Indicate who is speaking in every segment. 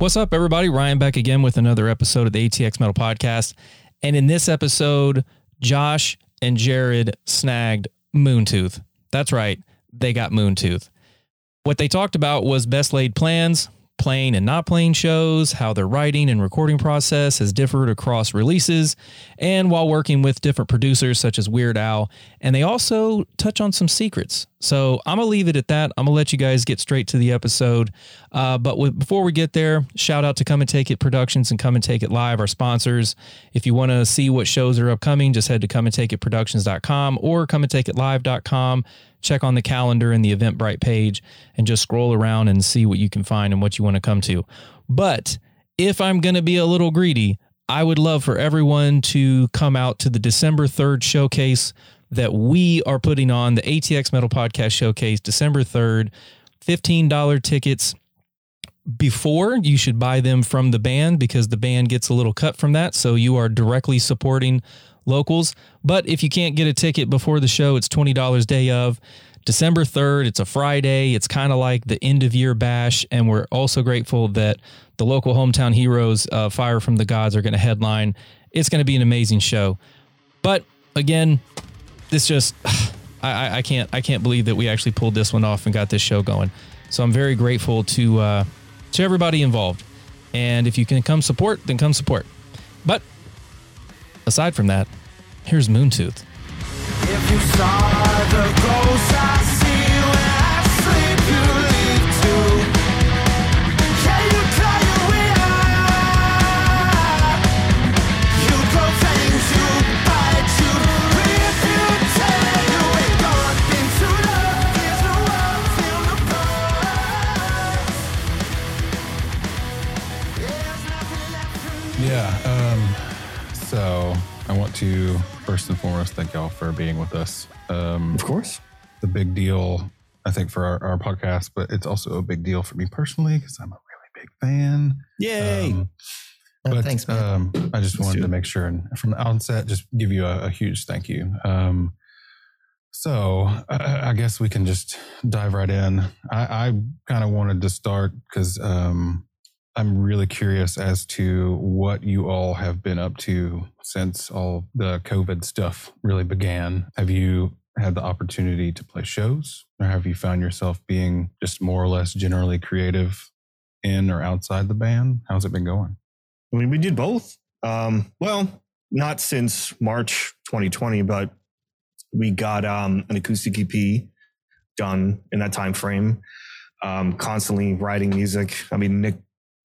Speaker 1: What's up, everybody? Ryan back again with another episode of the ATX Metal Podcast. And in this episode, Josh and Jared snagged Moontooth. That's right, they got Moontooth. What they talked about was best laid plans, playing and not playing shows, how their writing and recording process has differed across releases, and while working with different producers such as Weird Al. And they also touch on some secrets. So I'm going to leave it at that. I'm going to let you guys get straight to the episode. Uh, but before we get there, shout out to Come and Take It Productions and Come and Take It Live, our sponsors. If you want to see what shows are upcoming, just head to come and take it productions.com or come check on the calendar and the Eventbrite page and just scroll around and see what you can find and what you want to come to. But if I'm going to be a little greedy, I would love for everyone to come out to the December 3rd showcase that we are putting on the ATX Metal Podcast Showcase December 3rd. $15 tickets before you should buy them from the band because the band gets a little cut from that. So you are directly supporting locals. But if you can't get a ticket before the show, it's $20 day of. December 3rd, it's a Friday. It's kind of like the end of year bash. And we're also grateful that the local hometown heroes, uh, Fire from the Gods, are going to headline. It's going to be an amazing show. But again, this just, I, I can't, I can't believe that we actually pulled this one off and got this show going. So I'm very grateful to, uh, to everybody involved. And if you can come support, then come support. But aside from that, here's Moontooth. Thank y'all for being with us.
Speaker 2: Um, of course.
Speaker 1: The big deal, I think, for our, our, podcast, but it's also a big deal for me personally because I'm a really big fan.
Speaker 2: Yay! Um,
Speaker 1: oh, but, thanks, man. Um, I just wanted to make sure and from the outset, just give you a, a huge thank you. Um, so I, I, guess we can just dive right in. I, I kind of wanted to start because um, I'm really curious as to what you all have been up to since all the COVID stuff really began. Have you had the opportunity to play shows, or have you found yourself being just more or less generally creative in or outside the band? How's it been going?
Speaker 2: I mean, we did both. Um, well, not since March 2020, but we got um, an acoustic EP done in that time frame. Um, constantly writing music. I mean, Nick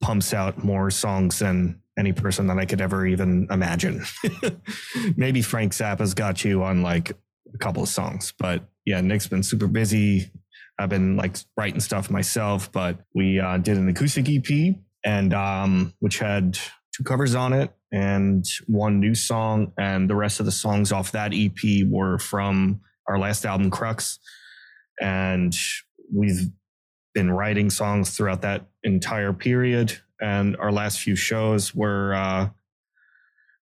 Speaker 2: pumps out more songs than any person that I could ever even imagine. Maybe Frank Zappa's got you on like a couple of songs, but yeah, Nick's been super busy. I've been like writing stuff myself, but we uh, did an acoustic EP and um, which had two covers on it and one new song, and the rest of the songs off that EP were from our last album, Crux. And we've been writing songs throughout that entire period. And our last few shows were uh,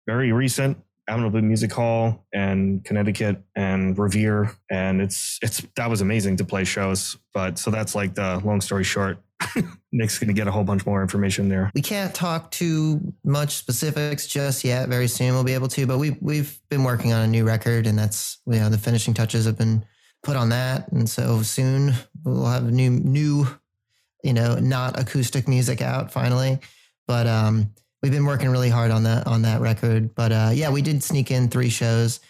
Speaker 2: very recent. Amityville Music Hall and Connecticut and Revere, and it's it's that was amazing to play shows. But so that's like the long story short. Nick's going to get a whole bunch more information there.
Speaker 3: We can't talk too much specifics just yet. Very soon we'll be able to, but we we've been working on a new record, and that's you know the finishing touches have been put on that, and so soon we'll have new new, you know, not acoustic music out finally. But um, we've been working really hard on that on that record. But uh, yeah, we did sneak in three shows.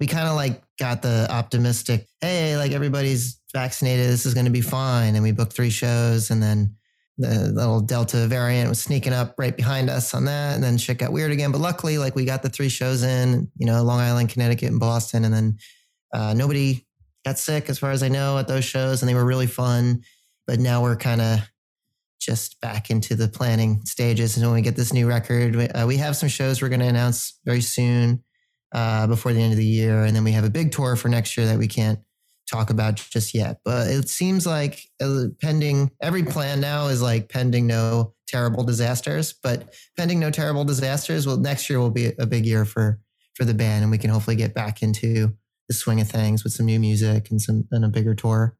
Speaker 3: We kind of like got the optimistic, hey, like everybody's vaccinated, this is going to be fine, and we booked three shows, and then the little Delta variant was sneaking up right behind us on that, and then shit got weird again. But luckily, like we got the three shows in, you know, Long Island, Connecticut, and Boston, and then uh, nobody got sick as far as I know at those shows and they were really fun. But now we're kind of just back into the planning stages. And when we get this new record, we, uh, we have some shows we're going to announce very soon uh, before the end of the year. And then we have a big tour for next year that we can't talk about just yet. But it seems like uh, pending, every plan now is like pending no terrible disasters. But pending no terrible disasters, well, next year will be a big year for for the band, and we can hopefully get back into the swing of things with some new music and some and a bigger tour.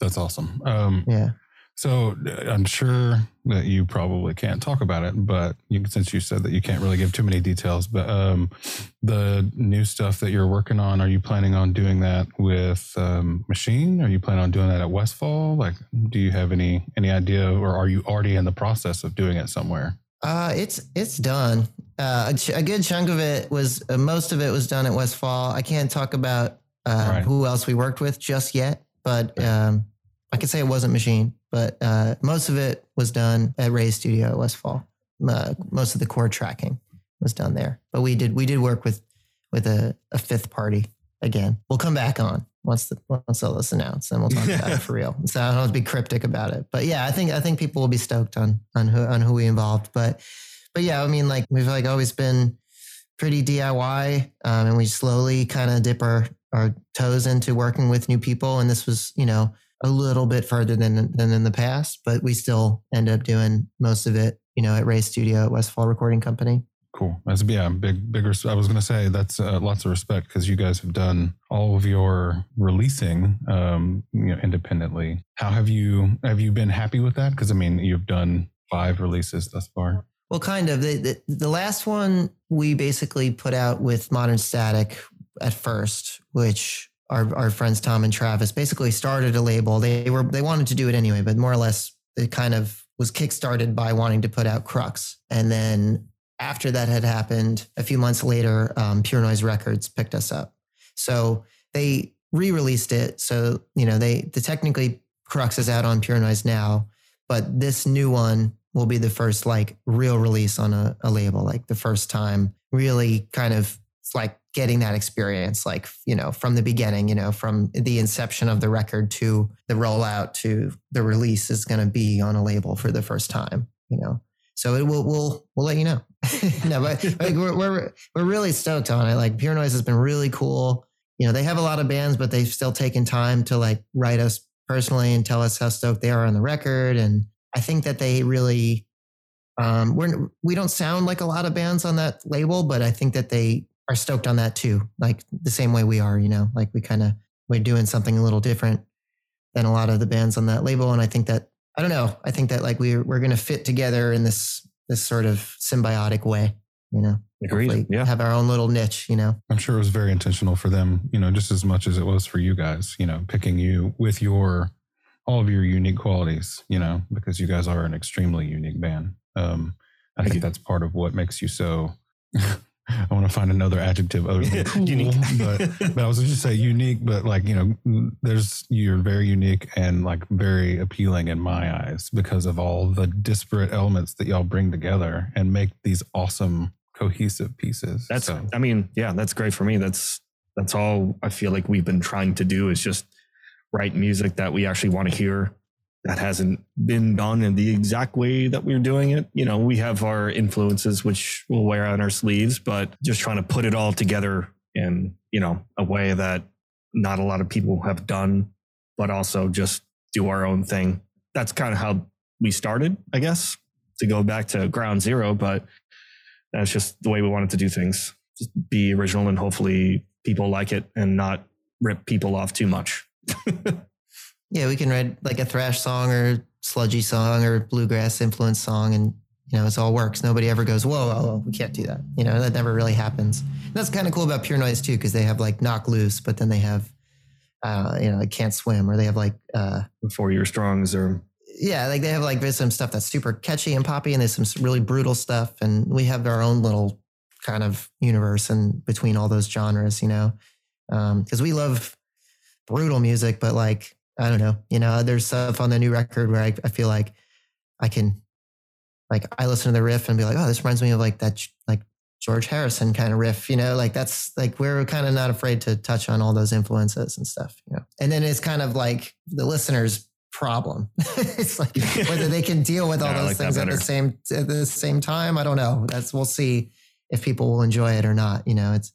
Speaker 1: That's awesome. Um,
Speaker 3: yeah.
Speaker 4: So uh, I'm sure that you probably can't talk about it, but you, since you said that you can't really give too many details, but um, the new stuff that you're working on, are you planning on doing that with um, Machine? Are you planning on doing that at Westfall? Like, do you have any any idea, or are you already in the process of doing it somewhere?
Speaker 3: Uh, it's it's done. Uh, a, ch- a good chunk of it was uh, most of it was done at Westfall. I can't talk about uh,
Speaker 4: Right.
Speaker 3: who else we worked with just yet, but um, I can say it wasn't Machine. But uh, most of it was done at Ray's studio at Westfall. Uh, most of the core tracking was done there. But we did we did work with with a, a fifth party again. We'll come back on once the once all this announced, and we'll talk about it for real. So I don't want to be cryptic about it. But yeah, I think I think people will be stoked on on who on who we involved. But but yeah, I mean, like we've like always been pretty DIY, um, and we slowly kind of dip our our toes into working with new people. And this was, you know, a little bit further than than in the past, but we still end up doing most of it, you know, at Ray Studio at Westfall Recording Company.
Speaker 4: Cool. That's yeah, big bigger. I was gonna say that's uh, lots of respect because you guys have done all of your releasing, um, you know, independently. How have you have you been happy with that? Because I mean, you've done five releases thus far.
Speaker 3: Well, kind of. The, the the last one we basically put out with Modern Static at first, which our our friends Tom and Travis basically started a label. They were they wanted to do it anyway, but more or less it kind of was kickstarted by wanting to put out Crux. And then after that had happened, a few months later, um, Pure Noise Records picked us up. So they re-released it. So you know they the technically Crux is out on Pure Noise now, but this new one will be the first like real release on a, a label, like the first time really kind of like getting that experience, like, you know, from the beginning, you know, from the inception of the record to the rollout to the release is going to be on a label for the first time, you know. So it will, we'll, we'll let you know. no, but like we're, we're, we're really stoked on it. Like Pure Noise has been really cool. You know, they have a lot of bands, but they've still taken time to like write us personally and tell us how stoked they are on the record. And I think that they really, um, we're, we don't sound like a lot of bands on that label, but I think that they are stoked on that too. Like the same way we are, you know, like we kind of, we're doing something a little different than a lot of the bands on that label. And I think that, I don't know, I think that like we're, we're going to fit together in this, this sort of symbiotic way, you know,
Speaker 2: Agreed.
Speaker 3: Hopefully
Speaker 2: Yeah.
Speaker 3: have our own little niche, you know?
Speaker 4: I'm sure it was very intentional for them, you know, just as much as it was for you guys, you know, picking you with your all of your unique qualities, you know, because you guys are an extremely unique band. Um, I think that's part of what makes you so. I want to find another adjective other than cool,
Speaker 2: Unique.
Speaker 4: but but I was just say unique, but like you know, there's you're very unique and like very appealing in my eyes because of all the disparate elements that y'all bring together and make these awesome cohesive pieces.
Speaker 2: That's,
Speaker 4: So-
Speaker 2: I mean, yeah, that's great for me. That's, that's all I feel like we've been trying to do is just write music that we actually want to hear that hasn't been done in the exact way that we're doing it. You know, we have our influences, which we'll wear on our sleeves, but just trying to put it all together in, you know, a way that not a lot of people have done, but also just do our own thing. That's kind of how we started, I guess, to go back to ground zero, but that's just the way we wanted to do things. Just be original and hopefully people like it and not rip people off too much.
Speaker 3: Yeah, we can write like a thrash song or sludgy song or bluegrass influence song, and you know, it's all works. Nobody ever goes, "Whoa, whoa, whoa, we can't do that." You know, that never really happens. And that's kind of cool about Pure Noise too, because they have like Knocked Loose, but then they have, uh, you know, like Can't Swim, or they have like, uh,
Speaker 2: Four year strongs or
Speaker 3: yeah, like they have like there's some stuff that's super catchy and poppy, and there's some really brutal stuff, and we have our own little kind of universe in between all those genres, you know, because we love brutal music, but like I don't know, you know, there's stuff on the new record where I, I feel like I can, like, I listen to the riff and be like, oh, this reminds me of like that, like George Harrison kind of riff, you know, like that's like we're kind of not afraid to touch on all those influences and stuff, you know, and then it's kind of like the listener's problem. it's like whether they can deal with all
Speaker 2: I
Speaker 3: those
Speaker 2: like
Speaker 3: things at the same at the same time. I don't know. That's we'll see if people will enjoy it or not. You know, it's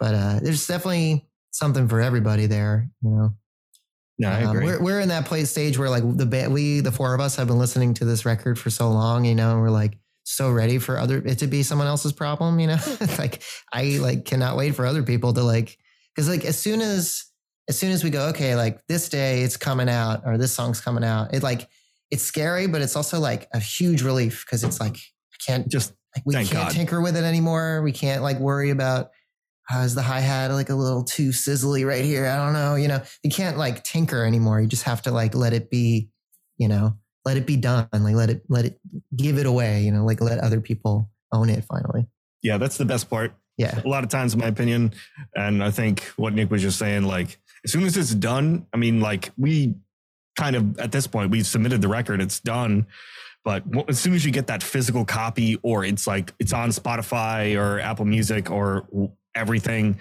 Speaker 3: but uh, there's definitely something for everybody there. You know.
Speaker 2: yeah, I
Speaker 3: Um, we're we're in that place stage where like the we the four of us have been listening to this record for so long, you know, and we're like so ready for other it to be someone else's problem, you know. like I like cannot wait for other people to like because like as soon as as soon as we go, okay, like this day it's coming out or this song's coming out, it like it's scary, but it's also like a huge relief because it's like I can't
Speaker 2: Just
Speaker 3: like we can't
Speaker 2: God.
Speaker 3: tinker with it anymore. We can't like worry about is the hi hat like a little too sizzly right here? I don't know. You know, you can't like tinker anymore. You just have to like let it be. You know, let it be done. Like let it let it give it away. You know, like let other people own it finally.
Speaker 2: yeah, that's the best part.
Speaker 3: Yeah.
Speaker 2: a lot of times in my opinion and i think what nick was just saying like as soon as it's done i mean like we kind of at this point we've submitted the record it's done but as soon as you get that physical copy or it's like it's on spotify or apple music or everything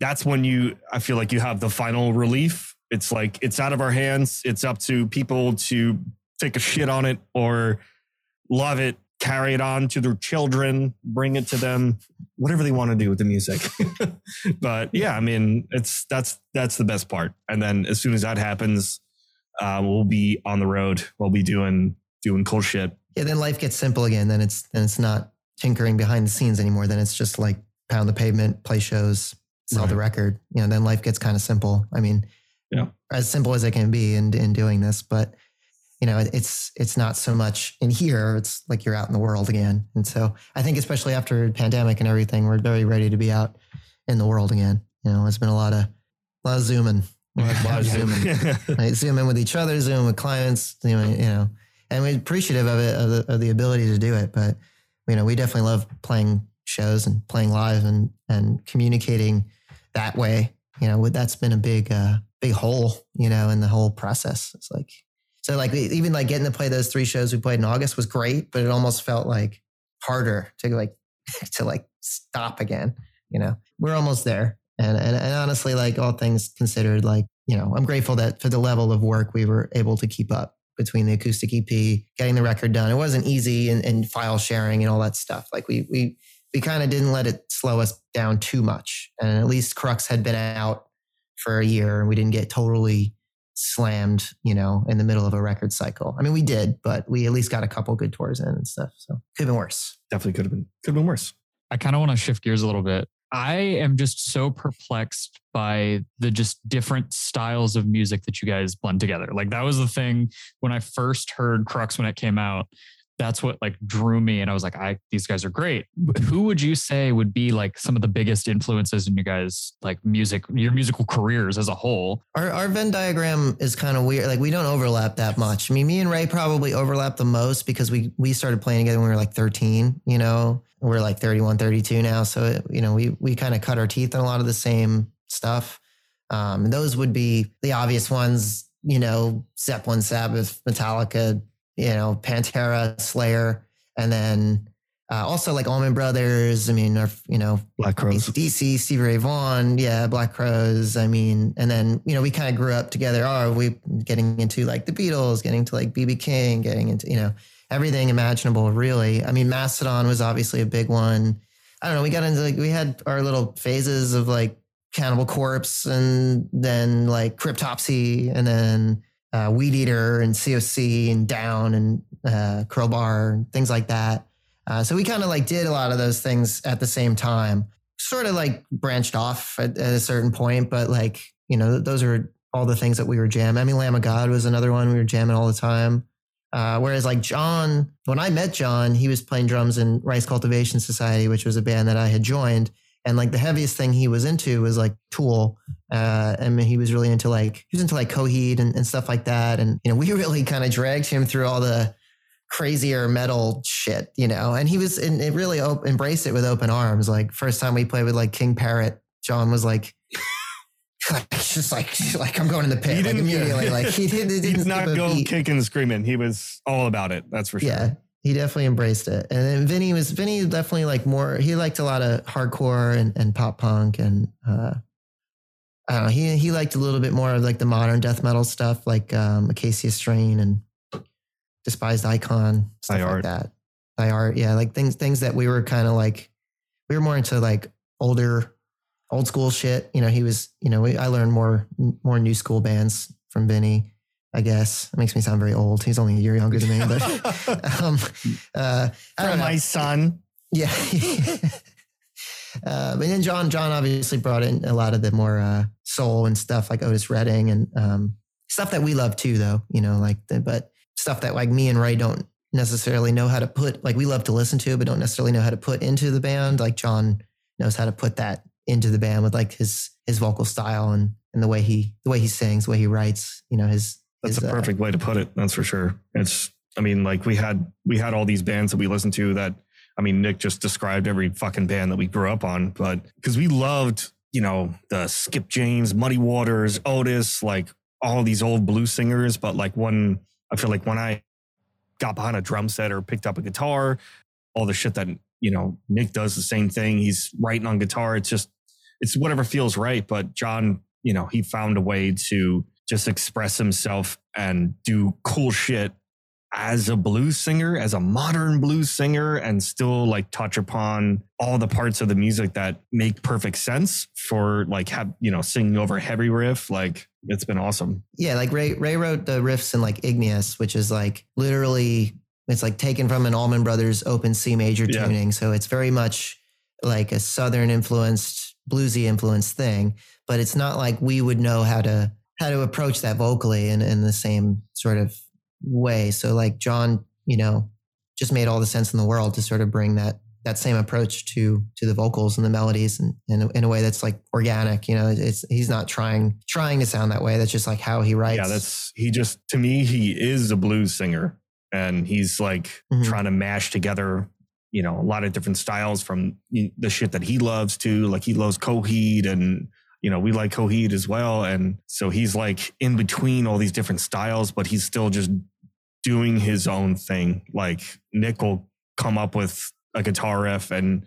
Speaker 2: that's when you i feel like you have the final relief it's like it's out of our hands it's up to people to take a shit on it or love it carry it on to their children bring it to them whatever they want to do with the music. but yeah, I mean, it's that's that's the best part. And then as soon as that happens, uh, we'll be on the road. We'll be doing doing cool shit.
Speaker 3: Yeah. Then life gets simple again. Then it's then it's not tinkering behind the scenes anymore. Then it's just like pound the pavement, play shows, sell the record. You know, then life gets kind of simple. I mean,
Speaker 2: Yeah.
Speaker 3: as simple as it can be in in doing this, but you know, it's it's not so much in here. It's like you're out in the world again. And so I think especially after pandemic and everything, we're very ready to be out in the world again. You know, it's been a lot of a lot of zooming. A lot of,
Speaker 2: A lot of
Speaker 3: zooming. right? Zoom in with each other, zoom with clients, you know, you know, and we're appreciative of it, of the, of the ability to do it. But, you know, we definitely love playing shows and playing live and, and communicating that way. You know, that's been a big, uh, big hole, you know, in the whole process. It's like, so like even like getting to play those three shows we played in August was great, but it almost felt like harder to like, to like stop again, you know, we're almost there. And, and, and honestly, like all things considered, like, you know, I'm grateful that for the level of work we were able to keep up between the acoustic EP, getting the record done. It wasn't easy and, and file sharing and all that stuff. Like we, we, we kind of didn't let it slow us down too much. And at least Crux had been out for a year and we didn't get totally slammed, you know, in the middle of a record cycle. I mean, we did, but we at least got a couple good tours in and stuff. So could have been worse.
Speaker 2: Definitely could have been could have been worse.
Speaker 5: I kind of want to shift gears a little bit. I am just so perplexed by the just different styles of music that you guys blend together. Like that was the thing when I first heard Crux when it came out. That's what like drew me, and I was like, "I these guys are great." Who would you say would be like some of the biggest influences in you guys like music, your musical careers as a whole?
Speaker 3: Our, our Venn diagram is kind of weird. Like we don't overlap that much. I mean, me and Ray probably overlap the most because we we started playing together when we were like 13, you know. We're like 31, 32 now. So, it, you know, we we kind of cut our teeth on a lot of the same stuff. Um, and those would be the obvious ones, you know, Zeppelin, Sabbath, Metallica, you know, Pantera, Slayer, and then uh, also like Allman Brothers. I mean, our, you know,
Speaker 2: Black Crowes.
Speaker 3: DC, Stevie Ray Vaughan, yeah, Black Crowes. I mean, and then you know we kind of grew up together. Oh, we getting into like the Beatles, getting to like BB King, getting into you know everything imaginable. Really, I mean, Mastodon was obviously a big one. I don't know. We got into like we had our little phases of like Cannibal Corpse, and then like Cryptopsy, and then uh, Weed Eater, and COC, and Down, and uh, Crowbar, and things like that. Uh, so we kind of like did a lot of those things at the same time. Sort of like branched off at, at a certain point, but like you know, those are all the things that we were jamming. I mean, Lamb of God was another one we were jamming all the time. Uh, whereas like John, when I met John, he was playing drums in Rice Cultivation Society, which was a band that I had joined. And like the heaviest thing he was into was like Tool. Uh, mean, he was really into like, he was into like Coheed and, and stuff like that. And, you know, we really kind of dragged him through all the crazier metal shit, you know, and he was, and it really op- embraced it with open arms. Like first time we played with like King Parrot, John was like, like just like, like I'm going in the pit,
Speaker 2: He
Speaker 3: like
Speaker 2: didn't-
Speaker 3: immediately, like he didn't, he didn't
Speaker 2: did not
Speaker 3: skip
Speaker 2: go
Speaker 3: beat.
Speaker 2: kicking and screaming. He was all about it. That's for sure.
Speaker 3: Yeah, he definitely embraced it. And then Vinny was Vinny definitely like more. He liked a lot of hardcore and, and pop punk and uh, I don't know. He he liked a little bit more of like the modern death metal stuff, like um, Acacia Strain and Despised Icon stuff
Speaker 2: Thy
Speaker 3: like that. Thy art, yeah, like things things that we were kind of like we were more into like older old school shit. You know, he was. You know, we, I learned more more new school bands from Vinny. I guess it makes me sound very old. He's only a year younger than me, but um, uh,
Speaker 2: From my son.
Speaker 3: Yeah. uh, but then John, John obviously brought in a lot of the more uh, soul and stuff like Otis Redding and um, stuff that we love too, though. You know, like the, but stuff that like me and Ray don't necessarily know how to put like we love to listen to but don't necessarily know how to put into the band like john knows how to put that into the band with like his his vocal style and and the way he the way he sings the way he writes you know his
Speaker 2: That's a perfect way to put it. That's for sure. It's, I mean, like we had, we had all these bands that we listened to that, I mean, Nick just described every fucking band that we grew up on, but because we loved, you know, the Skip James, Muddy Waters, Otis, like all these old blues singers. But like when, I feel like when I got behind a drum set or picked up a guitar, all the shit that, you know, Nick does the same thing. He's writing on guitar. It's just, it's whatever feels right. But John, you know, he found a way to just express himself and do cool shit as a blues singer, as a modern blues singer, and still like touch upon all the parts of the music that make perfect sense for like have you know singing over heavy riff. Like it's been awesome.
Speaker 3: yeah like ray ray wrote the riffs in like igneous which is like literally it's like taken from an allman brothers open c major
Speaker 2: Yeah.
Speaker 3: tuning so it's very much like a southern influenced bluesy influenced thing but it's not like we would know how to how to approach that vocally in, in the same sort of way so like john you know just made all the sense in the world to sort of bring that that same approach to to the vocals and the melodies and in, in a way that's like organic you know it's he's not trying trying to sound that way that's just like how he writes
Speaker 2: Yeah, that's he just to me he is a blues singer, and he's like
Speaker 3: Mhm.
Speaker 2: trying to mash together. You know, a lot of different styles from the shit that he loves too. Like he loves Coheed and you know, we like Coheed as well. And so he's like in between all these different styles, but he's still just doing his own thing. Like Nick will come up with a guitar riff and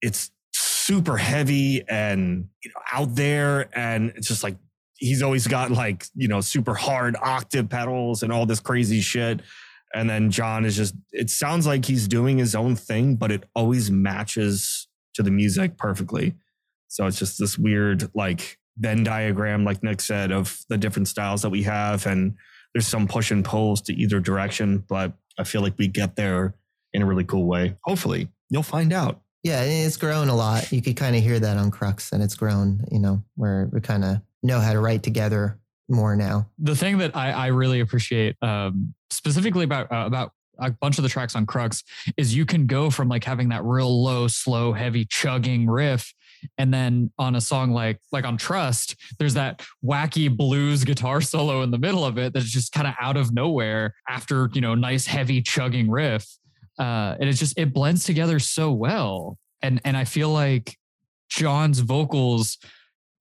Speaker 2: it's super heavy and you know, out there. And it's just like, he's always got like, you know, super hard octave pedals and all this crazy shit. And then John is just, it sounds like he's doing his own thing, but it always matches to the music perfectly. So it's just this weird like Venn diagram, like Nick said, of the different styles that we have. And there's some push and pulls to either direction, but I feel like we get there in a really cool way. Hopefully, you'll find out.
Speaker 3: Yeah, it's grown a lot. You could kind of hear that on Crux, and it's grown. You know, where we kind of know how to write together more now.
Speaker 5: the thing that I, I really appreciate um, specifically about uh, about a bunch of the tracks on Crux is you can go from like having that real low, slow, heavy chugging riff, and then on a song like like on Trust, there's that wacky blues guitar solo in the middle of it that's just kind of out of nowhere after you know nice heavy chugging riff, uh, and it's just it blends together so well, and and I feel like John's vocals,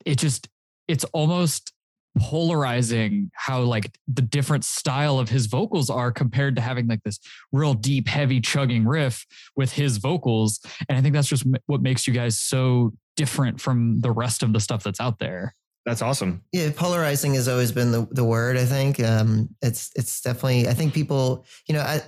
Speaker 5: it just it's almost polarizing how like the different style of his vocals are compared to having like this real deep heavy chugging riff with his vocals. And i think that's just what makes you guys so different from the rest of the stuff that's out there
Speaker 2: That's awesome.
Speaker 3: Yeah, polarizing has always been the, the word. I think um, it's it's definitely. I think people, you know, I,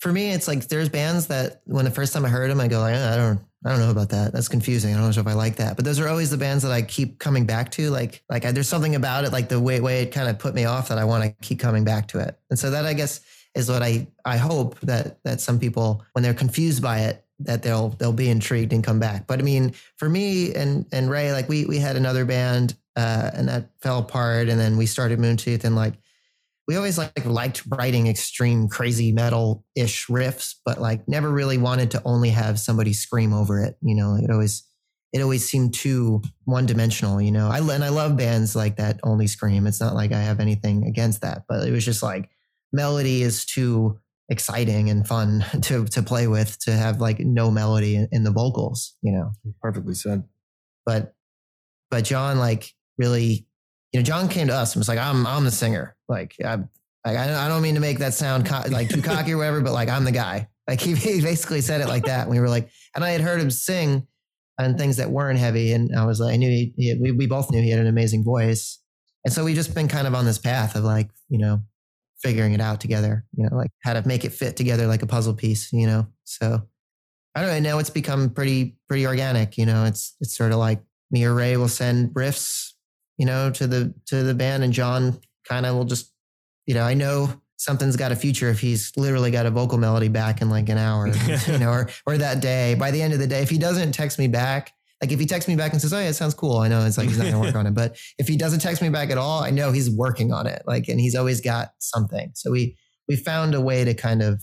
Speaker 3: for me, it's like there's bands that when the first time I heard them, I go, like, "Uh, I don't, I don't know about that. That's confusing. I don't know if I like that. But those are always the bands that I keep coming back to. Like, like I, there's something about it, like the way way it kind of put me off that I want to keep coming back to it. And so that I guess is what I I hope that that some people when they're confused by it that they'll they'll be intrigued and come back. But I mean, for me and and Ray, like we we had another band uh, and that fell apart, and then we started Moontooth, and like we always like liked writing extreme crazy metal ish riffs, but like never really wanted to only have somebody scream over it. You know, it always it always seemed too one dimensional. You know, I and I love bands like that only scream. It's not like I have anything against that, but it was just like melody is too exciting and fun to to play with to have like no melody in, in the vocals. You know,
Speaker 2: Perfectly said.
Speaker 3: but but John like really, you know, John came to us and was like, "I'm I'm the singer." Like I like I, I don't mean to make that sound co- like too cocky or whatever, but like I'm the guy. Like he, he basically said it like that. And we were like, and I had heard him sing on things that weren't heavy, and I was like, I knew he, he we we both knew he had an amazing voice, and so we just been kind of on this path of like you know figuring it out together. You know, like how to make it fit together like a puzzle piece. You know, so. I don't know. Now it's become pretty pretty organic. You know, it's it's sort of like me or Ray will send riffs, you know, to the to the band, and John kind of will just, you know, I know something's got a future if he's literally got a vocal melody back in like an hour, you know, or or that day. By the end of the day, if he doesn't text me back, like if he texts me back and says, "Oh yeah, it sounds cool," I know it's like he's not gonna work on it. But if he doesn't text me back at all, I know he's working on it. Like, and he's always got something. So we we found a way to kind of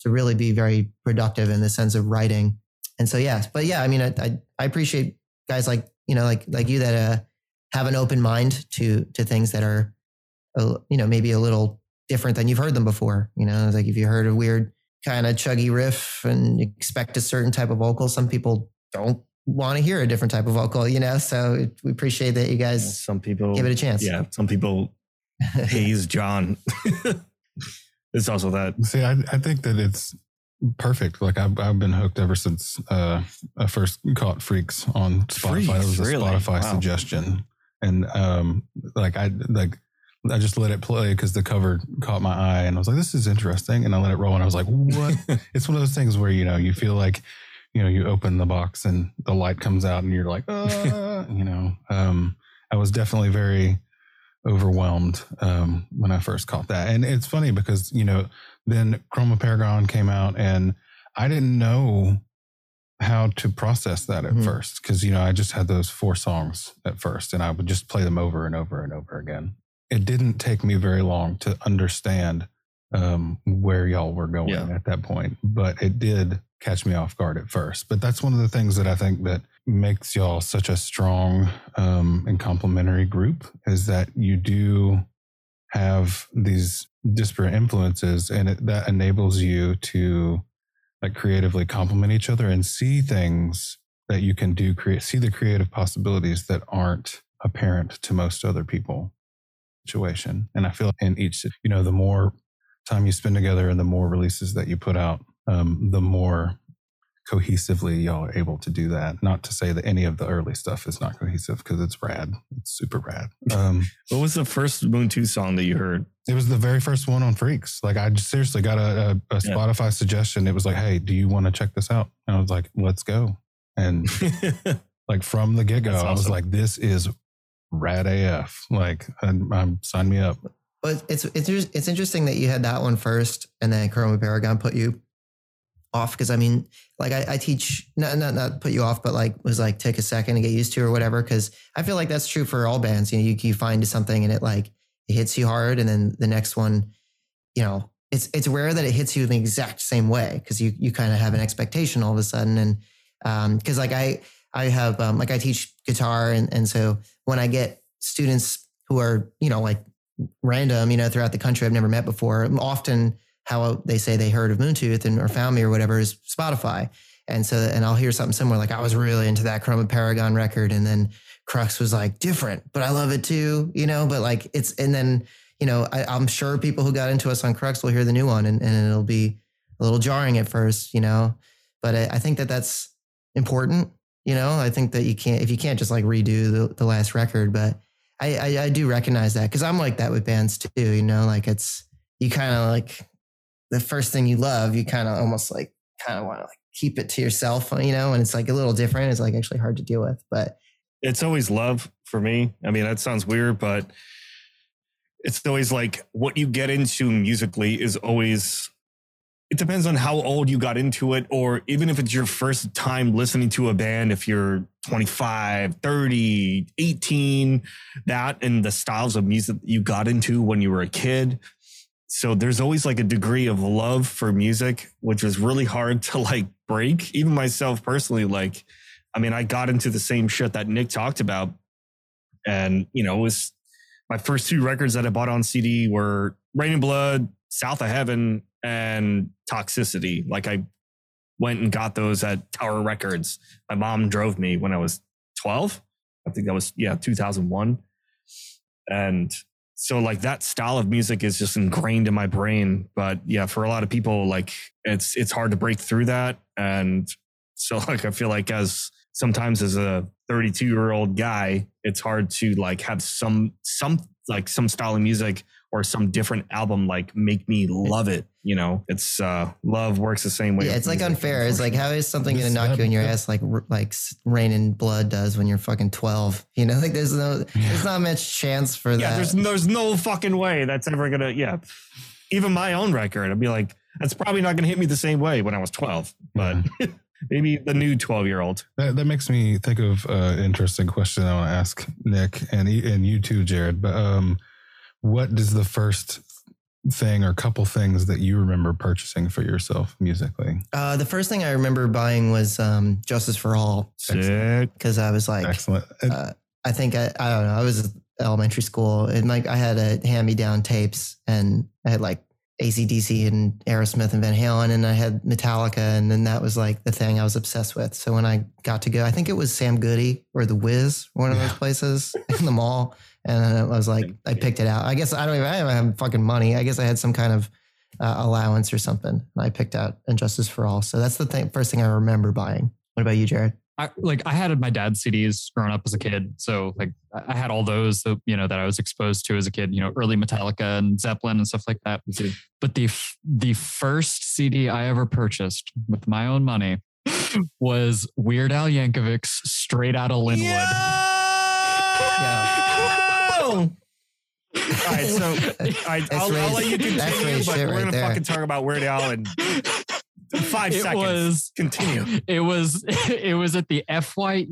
Speaker 3: to really be very productive in the sense of writing. And so yes, but yeah, I mean, I I, I appreciate guys like you know like like you that uh, have an open mind to to things that are uh, you know maybe a little different than you've heard them before. You know, like if you heard a weird kind of chuggy riff and expect a certain type of vocal, some people don't want to hear a different type of vocal. You know, so we appreciate that you guys
Speaker 2: Some people
Speaker 3: give it a chance.
Speaker 2: Yeah, some people haze John. it's also that.
Speaker 4: See, I, I think that it's perfect. Like I've, I've been hooked ever since uh, I first caught Freaks on Spotify.
Speaker 2: Freaks,
Speaker 4: it was a
Speaker 2: really?
Speaker 4: Spotify
Speaker 2: Wow.
Speaker 4: suggestion, and um, like I like I just let it play because the cover caught my eye, and I was like, "This is interesting," and I let it roll, and I was like, "What?" it's one of those things where you know you feel like you know you open the box and the light comes out, and you're like, uh, you know. Um, I was definitely very overwhelmed um, when I first caught that. And it's funny because, you know, then Chroma Paragon came out and I didn't know how to process that at
Speaker 3: Mhm.
Speaker 4: first because, you know, I just had those four songs at first and I would just play them over and over and over again. It didn't take me very long to understand um, where y'all were going
Speaker 2: Yeah.
Speaker 4: at that point, but it did catch me off guard at first. But that's one of the things that I think that makes y'all such a strong um, and complementary group is that you do have these disparate influences, and it, that enables you to like creatively complement each other and see things that you can do. Create see the creative possibilities that aren't apparent to most other people. Situation, and I feel in each, you know, the more time you spend together and the more releases that you put out, um, the more cohesively y'all are able to do that. Not to say that any of the early stuff is not cohesive because it's rad. It's super rad. Um,
Speaker 2: What was the first Moontooth song that you heard?
Speaker 4: it was the very first one on Freaks. Like I just seriously got a, a, a
Speaker 2: Yeah.
Speaker 4: Spotify suggestion. It was like, hey, do you want to check this out? And I was like, let's go. And like from the get go,
Speaker 2: That's
Speaker 4: I was like, this is rad AF. Like, and, um, sign me up.
Speaker 3: But it's it's it's interesting that you had that one first, and then Chroma Paragon put you off because I mean, like I, I teach not not not put you off, but like was like take a second to get used to or whatever. Because I feel like that's true for all bands. You know, you you find something and it like it hits you hard, and then the next one, you know, it's it's rare that it hits you in the exact same way because you you kind of have an expectation all of a sudden, and um because like I I have um, like I teach guitar, and and so when I get students who are you know like random, you know, throughout the country I've never met before. Often how they say they heard of Moontooth and or found me or whatever is Spotify. And so and I'll hear something similar, like I was really into that Chroma Paragon record. And then Crux was like different, but I love it too, you know, but like it's and then, you know, I, I'm sure people who got into us on Crux will hear the new one and, and it'll be a little jarring at first, you know. But I, I think that that's important, you know. I think that you can't if you can't just like redo the, the last record, but I, I, I do recognize that because I'm like that with bands too. You know, like it's you kind of like the first thing you love, you kind of almost like kind of want to like keep it to yourself, uh, you know, and it's like a little different. It's like actually hard to deal with, but
Speaker 2: it's always love for me. I mean, that sounds weird, but it's always like what you get into musically is always it depends on how old you got into it or even if it's your first time listening to a band if you're 25 30 18 that and the styles of music you got into when you were a kid so there's always like a degree of love for music which is really hard to like break even myself personally like I mean, I got into the same shit that Nick talked about. And, you know, it was my first two records that I bought on CD were Reign in Blood, South of Heaven, and Toxicity. Like I went and got those at Tower Records. My mom drove me when I was 12. I think that was, yeah, 2001. And so like that style of music is just ingrained in my brain. But yeah, for a lot of people, like it's it's hard to break through that. And so like I feel like as sometimes as a 32 year old guy, it's hard to like have some some like some style of music or some different album like make me love it. You know, it's uh love works the same way.
Speaker 3: yeah, it's like unfair. It's like how is something gonna knock you in your ass like like Reign in Blood does when you're fucking 12? You know, like there's no there's not much chance for
Speaker 2: yeah,
Speaker 3: that.
Speaker 2: there's there's no fucking way that's ever gonna yeah. Even my own record, I'd be like, that's probably not gonna hit me the same way when I was 12. But maybe the new 12 year old.
Speaker 4: That, that makes me think of uh, an interesting question I want to ask Nick and and you too, Jared. But um, what does the first thing or couple things that you remember purchasing for yourself musically?
Speaker 3: Uh, the first thing I remember buying was um, Justice for All
Speaker 2: Sick.
Speaker 3: because I was like,
Speaker 4: Excellent.
Speaker 3: Uh, I think I, I don't know. I was in elementary school and like I had a hand me down tapes and I had like ACDC and Aerosmith and Van Halen and I had Metallica and then that was like the thing I was obsessed with. So when I got to go, I think it was Sam Goody or the Wiz, one of those places in the mall. And I was like, I picked it out. I guess I don't even I don't have fucking money. I guess I had some kind of uh, allowance or something. And I picked out And Justice for All. So that's the thing, first thing I remember buying. What about you, Jared?
Speaker 5: I like I had my dad's CDs growing up as a kid, so like I I had all those that you know that I was exposed to as a kid. You know, early Metallica and Zeppelin and stuff like that. But the f- the first CD I ever purchased with my own money was Weird Al Yankovic's "Straight Outta Lynwood."
Speaker 2: All right, so all right, I'll, I'll let you
Speaker 3: raised- that's
Speaker 2: continue, but we're
Speaker 3: right
Speaker 2: gonna
Speaker 3: there.
Speaker 2: fucking talk about Weird Al in five
Speaker 5: It
Speaker 2: seconds.
Speaker 5: was-
Speaker 2: continue.
Speaker 5: it was it was at the Fye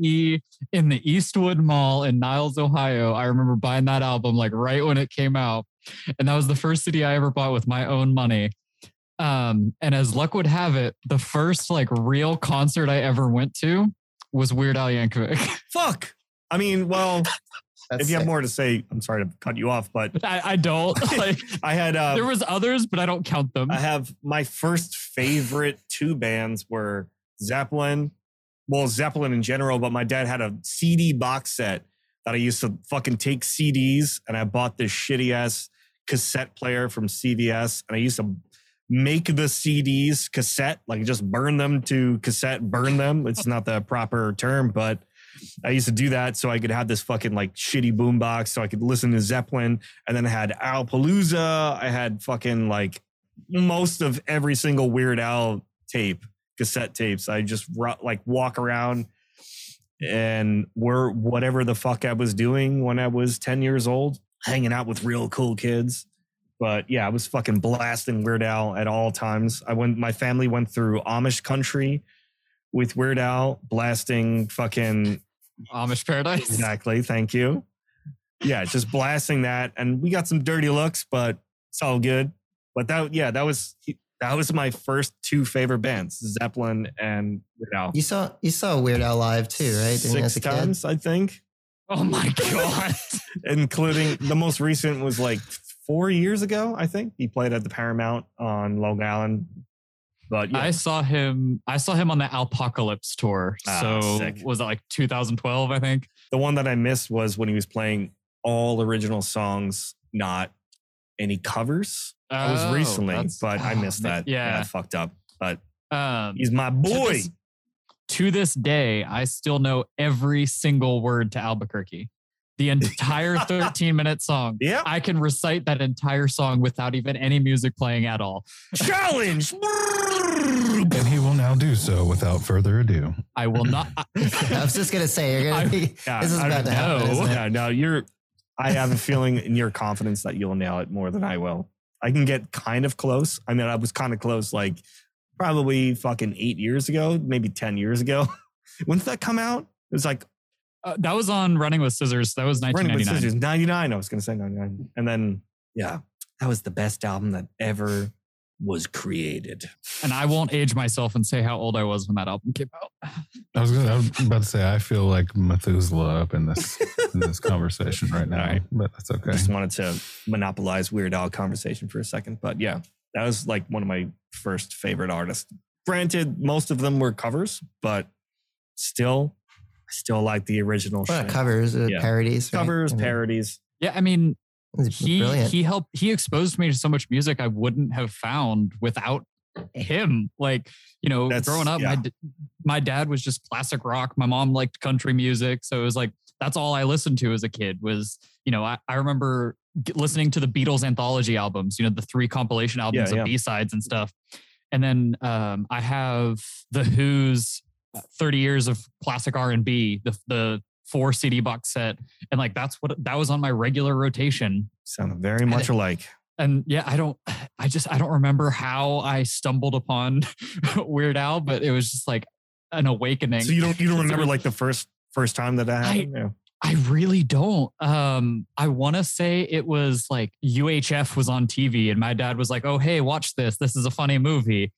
Speaker 5: in the Eastwood Mall in Niles, Ohio. I remember buying that album like right when it came out, and that was the first CD I ever bought with my own money. Um, and as luck would have it, the first like real concert I ever went to was Weird Al Yankovic.
Speaker 2: Fuck. I mean, well,
Speaker 3: That's
Speaker 2: if you have
Speaker 3: sick.
Speaker 2: more to say, I'm sorry to cut you off, but
Speaker 5: I, I don't like.
Speaker 2: I had uh,
Speaker 5: there was others, but I don't count them.
Speaker 2: I have my first favorite two bands were Zeppelin, well, Zeppelin in general, but my dad had a CD box set that I used to fucking take CDs and I bought this shitty ass cassette player from CVS and I used to make the CDs cassette, like just burn them to cassette, burn them. It's not the proper term, but I used to do that so I could have this fucking like shitty boombox so I could listen to Zeppelin. And then I had Alapalooza. I had fucking like most of every single Weird Al tape, cassette tapes. I just like walk around and were whatever the fuck I was doing when I was 10 years old, hanging out with real cool kids. But yeah, I was fucking blasting Weird Al at all times. I went, my family went through Amish country with Weird Al, blasting fucking
Speaker 5: Amish Paradise.
Speaker 2: Exactly. Thank you. Yeah, just blasting that, and we got some dirty looks, but it's all good. But that, yeah, that was that was my first two favorite bands, Zeppelin and Weird Al.
Speaker 3: You saw you saw Weird Al live too, right? Didn't as
Speaker 2: Six
Speaker 3: a kid?
Speaker 2: times, I think,
Speaker 5: Oh my god.
Speaker 2: including the most recent was like four years ago. I think he played at the Paramount on Long Island. But yeah,
Speaker 5: I saw him. I saw him on the Alpocalypse tour.
Speaker 2: Ah,
Speaker 5: so
Speaker 2: sick.
Speaker 5: was that like 2012? I think.
Speaker 2: the one that I missed was when he was playing all original songs, not any covers. That was
Speaker 5: Oh,
Speaker 2: recently, but I
Speaker 5: oh,
Speaker 2: missed that. Yeah. I fucked up. But
Speaker 5: Um,
Speaker 2: he's my
Speaker 5: to
Speaker 2: boy.
Speaker 5: this- To this day, I still know every single word to Albuquerque. The entire 13 minute song.
Speaker 2: Yeah.
Speaker 5: I can recite that entire song without even any music playing at all.
Speaker 2: Challenge.
Speaker 4: and he will now do so without further ado.
Speaker 5: I will not.
Speaker 3: I was just gonna say you're gonna
Speaker 5: I-
Speaker 3: be,
Speaker 2: Yeah,
Speaker 3: this is
Speaker 2: I
Speaker 3: about to happen.
Speaker 5: know.
Speaker 3: Isn't it?
Speaker 2: yeah, no, you're. I have a feeling in your confidence that you'll nail it more than I will. I can get kind of close. I mean, I was kind of close, like probably fucking eight years ago, maybe ten years ago. when did that come out? It was like
Speaker 5: Uh, that was on Running with Scissors. That was
Speaker 2: Running with
Speaker 5: 1999.
Speaker 2: Scissors, 99. I was going to say 99. And then, yeah, that was the best album that ever was created.
Speaker 5: And I won't age myself and say how old I was when that album came out.
Speaker 4: I was, gonna, I was about to say I feel like Methuselah up in this in this conversation right now,
Speaker 2: All right.
Speaker 4: but that's okay.
Speaker 2: I just wanted to monopolize Weird Al conversation for a second. But yeah, that was like one of my first favorite artists. Granted, most of them were covers, but still, I still like the original
Speaker 3: Well, covers, uh,
Speaker 5: Yeah.
Speaker 3: parodies.
Speaker 2: Covers,
Speaker 3: I mean,
Speaker 2: parodies.
Speaker 5: Yeah, I mean,
Speaker 3: it's
Speaker 5: he
Speaker 3: brilliant.
Speaker 5: he helped he exposed me to so much music I wouldn't have found without him. Like, you know,
Speaker 2: That's-
Speaker 5: growing up,
Speaker 2: yeah.
Speaker 5: my my dad was just classic rock. My mom liked country music, so it was like that's all I listened to as a kid. Was you know, I, I remember listening to the Beatles anthology albums. You know, the three compilation albums
Speaker 2: yeah.
Speaker 5: of B sides and stuff. And then um, I have the Who's uh, 30 years of classic R and B, the the four CD box set, and like that's what that was on my regular rotation
Speaker 2: Sound very much alike.
Speaker 5: and yeah, I don't, I just, I don't remember how I stumbled upon Weird Al, but it was just like an awakening.
Speaker 2: So you don't you don't remember like the first first time that that happened? yeah.
Speaker 5: I really don't. Um, I want to say it was like UHF was on TV, and my dad was like, "Oh, hey, watch this. This is a funny movie."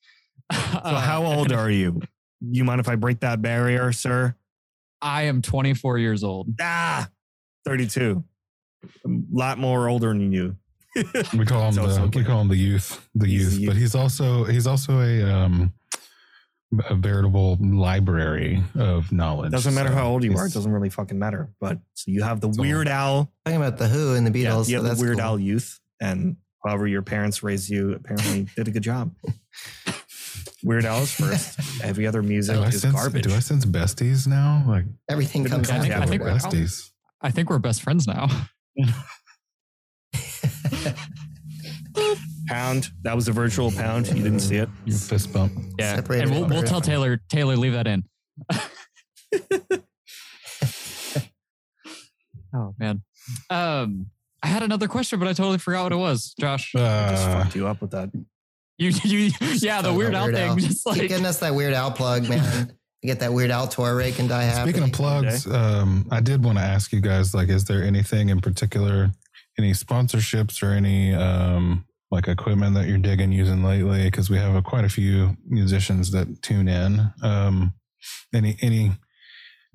Speaker 2: So how old are you? You mind if I break that barrier, sir?
Speaker 5: I am 24 years old.
Speaker 2: Ah, 32. A lot more older than you.
Speaker 4: We call him the
Speaker 2: okay.
Speaker 4: we call him the youth, the
Speaker 2: He's
Speaker 4: youth.
Speaker 2: the
Speaker 4: But he's also he's also a um a veritable library of knowledge.
Speaker 2: Doesn't matter
Speaker 4: So
Speaker 2: how old you are. It doesn't really fucking matter. But so you have the
Speaker 4: all-
Speaker 2: Weird Al.
Speaker 3: Talking about the Who and the
Speaker 2: Yeah,
Speaker 3: Beatles.
Speaker 2: you
Speaker 3: so
Speaker 2: have
Speaker 3: that's
Speaker 2: the Weird
Speaker 3: cool.
Speaker 2: Al youth. And however your parents raised you apparently did a good job. Weird Al is first. Every other music
Speaker 4: Do I
Speaker 2: is
Speaker 4: sense
Speaker 2: garbage.
Speaker 4: do I sense besties now? Like
Speaker 3: Everything comes
Speaker 2: come
Speaker 3: out.
Speaker 5: I think- I think
Speaker 4: besties.
Speaker 5: I think we're best friends now.
Speaker 2: pound. That was a virtual pound. You didn't see it.
Speaker 4: Your fist bump.
Speaker 5: Yeah,
Speaker 3: Separated
Speaker 5: and we'll, we'll tell. Taylor. Taylor, leave that in. oh man, um, I had another question, but I totally forgot what it was. Josh,
Speaker 2: I just
Speaker 4: Uh,
Speaker 2: fucked you up with that.
Speaker 5: You, you, yeah, the
Speaker 3: Talking
Speaker 5: Weird
Speaker 3: about
Speaker 5: Al
Speaker 3: Weird
Speaker 5: thing,
Speaker 3: Al.
Speaker 5: just
Speaker 3: Keep
Speaker 5: like
Speaker 3: getting us that Weird Al plug, man. Get that Weird Al tour rake and die happy.
Speaker 4: Speaking of plugs, um, I did want to ask you guys, like, is there anything in particular, any sponsorships or any um, like equipment that you're digging using lately? Because we have a, quite a few musicians that tune in. Um, any any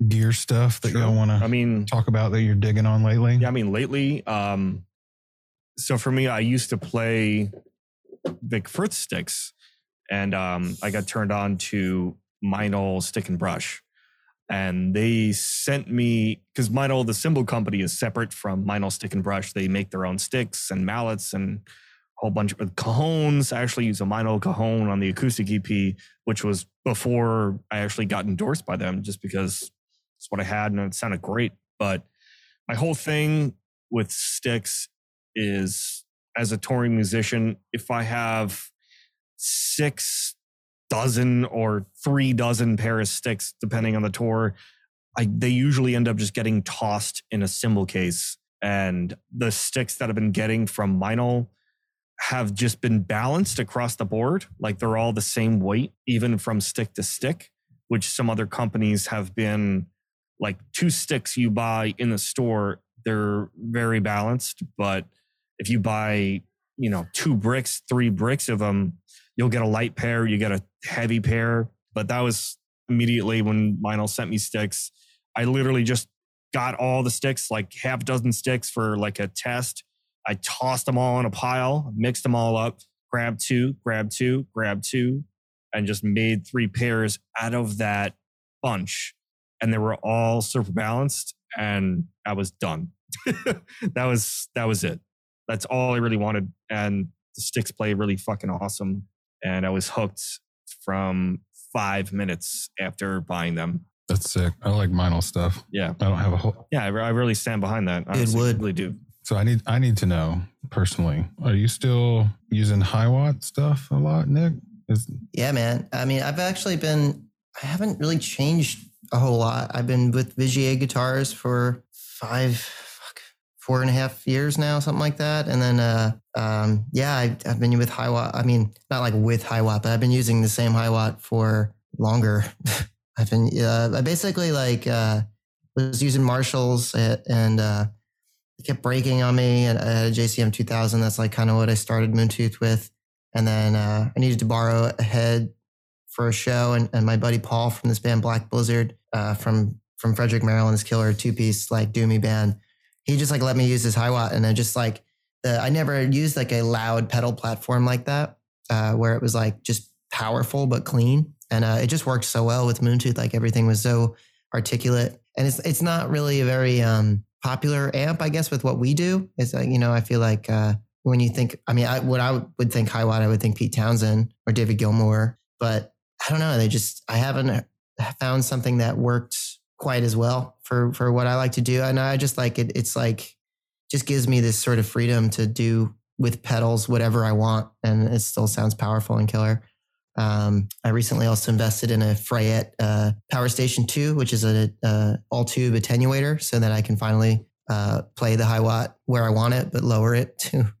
Speaker 4: gear stuff that
Speaker 2: Sure.
Speaker 4: y'all want
Speaker 2: I mean,
Speaker 4: talk about that you're digging on lately?
Speaker 2: Yeah, I mean, lately, um, so for me, I used to play Vic Firth sticks, and um, I got turned on to Meinl Stick and Brush, and they sent me because Meinl, the cymbal company, is separate from Meinl Stick and Brush. They make their own sticks and mallets and a whole bunch of cajones. I actually use a Meinl cajon on the acoustic EP, which was before I actually got endorsed by them, just because it's what I had and it sounded great. But my whole thing with sticks is as a touring musician, if I have six dozen or three dozen pair of sticks, depending on the tour, I, they usually end up just getting tossed in a cymbal case. And the sticks that I've been getting from Meinl have just been balanced across the board. Like they're all the same weight, even from stick to stick, which some other companies have been like two sticks you buy in the store, they're very balanced. But if you buy, you know, two bricks, three bricks of them, you'll get a light pair, you get a heavy pair. But that was immediately when Meinl sent me sticks. I literally just got all the sticks, like half dozen sticks for like a test. I tossed them all in a pile, mixed them all up, grabbed two, grabbed two, grabbed two, and just made three pairs out of that bunch. And they were all super balanced, and I was done. that was that was it. That's all I really wanted. And the sticks play really fucking awesome. And I was hooked from five minutes after buying them.
Speaker 4: That's sick. I like Meinl stuff.
Speaker 2: Yeah.
Speaker 4: I don't have a whole.
Speaker 2: Yeah, I, I really stand behind that. Honestly,
Speaker 3: would.
Speaker 2: I really do.
Speaker 4: So I need I need to know personally. Are you still using Hiwatt stuff a lot, Nick? Is
Speaker 3: Yeah, man. I mean, I've actually been, I haven't really changed a whole lot. I've been with Vigier guitars for five, fuck, four and a half years now, something like that. And then, uh, um, yeah, I, I've been with Hiwatt. I mean, not like with Hiwatt, but I've been using the same Hiwatt for longer. I've been, uh, I basically like, uh, was using Marshalls and, uh, it kept breaking on me. And I had a JCM 2000. That's like kind of what I started Moontooth with. And then uh, I needed to borrow a head for a show, and, and my buddy Paul from this band Black Blizzard uh, from from Frederick, Maryland's killer two piece like doomy band. He just like let me use his Hiwatt, and I just like the I never used like a loud pedal platform like that, uh, where it was like just powerful but clean, and uh, it just worked so well with Moontooth. Like everything was so articulate, and it's it's not really a very um, popular amp, I guess, with what we do. It's like you know I feel like. Uh, when you think, I mean, I, what I would think Hiwatt, I would think Pete Townshend or David Gilmour, but I don't know. They just, I haven't found something that worked quite as well for, for what I like to do. And I just like it. It's like, just gives me this sort of freedom to do with pedals, whatever I want. And it still sounds powerful and killer. Um, I recently also invested in a Fryette uh, Power Station 2, which is a, a all tube attenuator so that I can finally uh, play the Hiwatt where I want it, but lower it to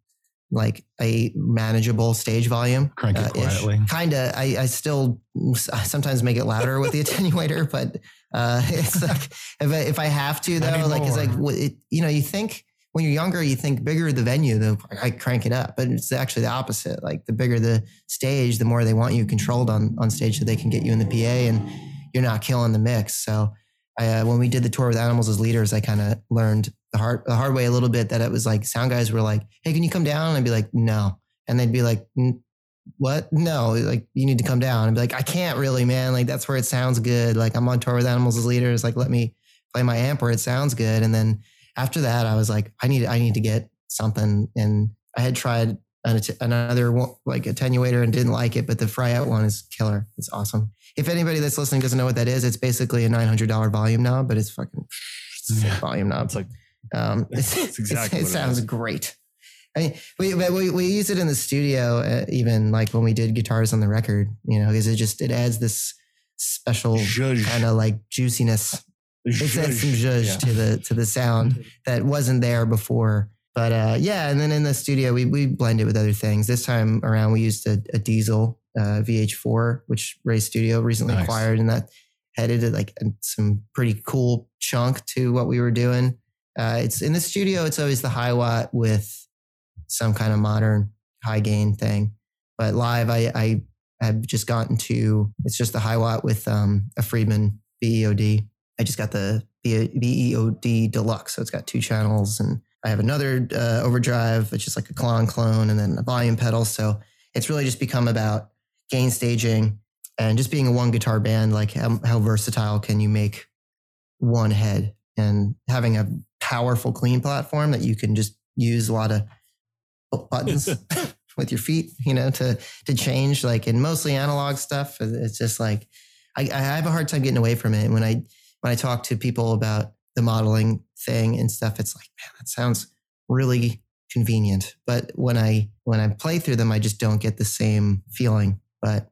Speaker 3: like a manageable stage volume. uh,
Speaker 4: Crank it quietly.
Speaker 3: Kind of. I, I still I sometimes make it louder with the attenuator, but Uh, it's like if I, if I have to though,
Speaker 4: Not
Speaker 3: like it's like it, you know, you think when you're younger, you think bigger the venue, the I crank it up, but it's actually the opposite. Like the bigger the stage, the more they want you controlled on on stage, so they can get you in the PA and you're not killing the mix. So I, uh, when we did the tour with Animals as leaders, I kind of learned the hard the hard way a little bit that it was like sound guys were like, "Hey, can you come down?" And I'd be like, "No," and they'd be like, "N- "What? No, like you need to come down." I'd be like, "I can't really, man. Like that's where it sounds good. Like I'm on tour with Animals as leaders. Like let me play my amp where it sounds good." And then after that, I was like, "I need I need to get something." And I had tried an, another one, like attenuator and didn't like it, but the Fryette one is killer. It's awesome. If anybody that's listening doesn't know what that is, it's basically a nine hundred dollar volume knob, but it's fucking
Speaker 4: Yeah.
Speaker 3: volume knob.
Speaker 2: It's like
Speaker 3: Um, it's,
Speaker 2: exactly
Speaker 3: it
Speaker 2: it
Speaker 3: sounds
Speaker 2: is.
Speaker 3: great. I mean, we, we we use it in the studio, uh, even like when we did guitars on the record, you know, because it just it adds this special kind of like juiciness. It adds some zhuzh
Speaker 2: Yeah.
Speaker 3: to the to the sound that wasn't there before. But uh, yeah, and then in the studio we we blend it with other things. This time around we used a, a Diezel uh, VH4, which Ray Studio recently
Speaker 4: Nice.
Speaker 3: acquired, and that added like some pretty cool chunk to what we were doing. Uh, it's in the studio. It's always the Hiwatt with some kind of modern high gain thing. But live, I, I have just gotten to it's just the Hiwatt with um, a Friedman BEOD. I just got the BEOD Deluxe, so it's got two channels, and I have another uh, overdrive, which is like a clone clone, and then a volume pedal. So it's really just become about gain staging and just being a one guitar band. Like how, how versatile can you make one head and having a powerful clean platform that you can just use a lot of buttons with your feet, you know, to to change like in mostly analog stuff. It's just like I, I have a hard time getting away from it. And when I when I talk to people about the modeling thing and stuff, it's like, man, that sounds really convenient. But when I when I play through them, I just don't get the same feeling. But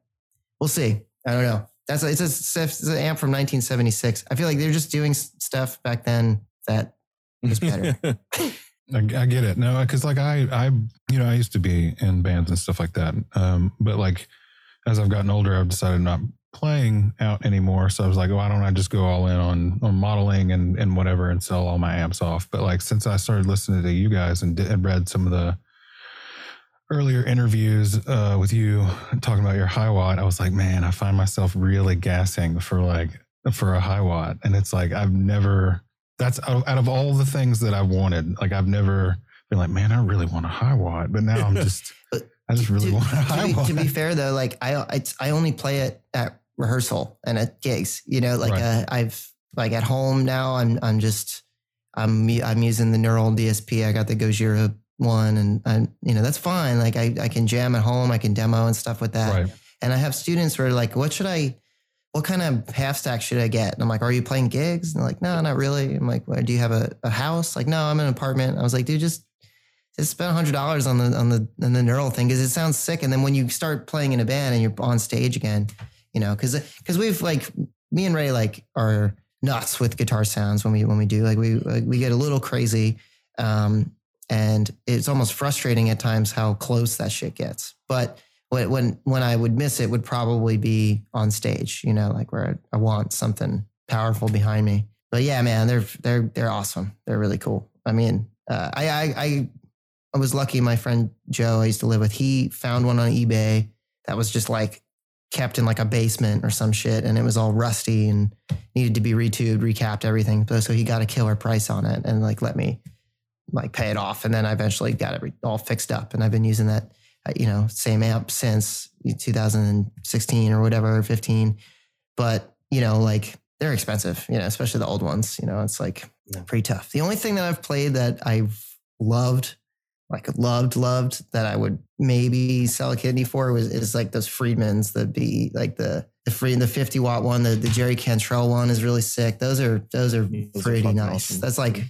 Speaker 3: we'll see. I don't know. That's a, it's, a, it's an amp from 1976. I feel like they're just doing stuff back then that was better.
Speaker 4: I, I get it. No, because like I, I, you know, I used to be in bands and stuff like that. Um, but like as I've gotten older, I've decided not playing out anymore. So I was like, why don't I just go all in on on modeling and and whatever and sell all my amps off? But like since I started listening to you guys and did, and read some of the earlier interviews uh, with you talking about your Hiwatt, I was like, man, I find myself really gassing for like for a Hiwatt, and it's like I've never. That's out out of all the things that I wanted. Like I've never been like, man, I really want a Hiwatt, but now I'm just, I just really
Speaker 3: to,
Speaker 4: want a high
Speaker 3: to, be,
Speaker 4: watt.
Speaker 3: to be fair though, like I, I I only play it at rehearsal and at gigs. You know, like
Speaker 4: Right.
Speaker 3: uh, I've like at home now. I'm I'm just I'm I'm using the neural DSP. I got the Gojira one, and and you know that's fine. Like I I can jam at home. I can demo and stuff with that.
Speaker 4: right.
Speaker 3: And I have students who are like, what should I, what kind of half stack should I get? And I'm like, are you playing gigs? And they're like, no, not really. I'm like, well, do you have a, a house? Like, no, I'm in an apartment. I was like, dude, just, just spend hundred dollars on the, on the, on the neural thing. Cause it sounds sick. And then when you start playing in a band and you're on stage again, you know, cause, cause we've like, me and Ray like are nuts with guitar sounds when we, when we do, like we, like, we get a little crazy. Um, and it's almost frustrating at times how close that shit gets. But when when I would miss it would probably be on stage, you know, like where I, I want something powerful behind me. But yeah, man, they're they're they're awesome. They're really cool. I mean, uh, I, I I I was lucky. My friend Joe, I used to live with, he found one on eBay that was just like kept in like a basement or some shit, and it was all rusty and needed to be retubed, recapped, everything. So he got a killer price on it and like let me like pay it off, and then I eventually got it all fixed up, and I've been using that Uh, you know, same amp since 2016 or whatever, 15. But, you know, like they're expensive, you know, especially the old ones. You know, it's like
Speaker 2: Yeah.
Speaker 3: pretty tough. The only thing that I've played that I've loved, like loved, loved that I would maybe sell a kidney for was is like those Friedmans, the be like the the free the 50 watt one, the, the Jerry Cantrell one is really sick. Those are those are
Speaker 2: Those
Speaker 3: pretty
Speaker 2: fucking
Speaker 3: nice.
Speaker 2: awesome.
Speaker 3: That's like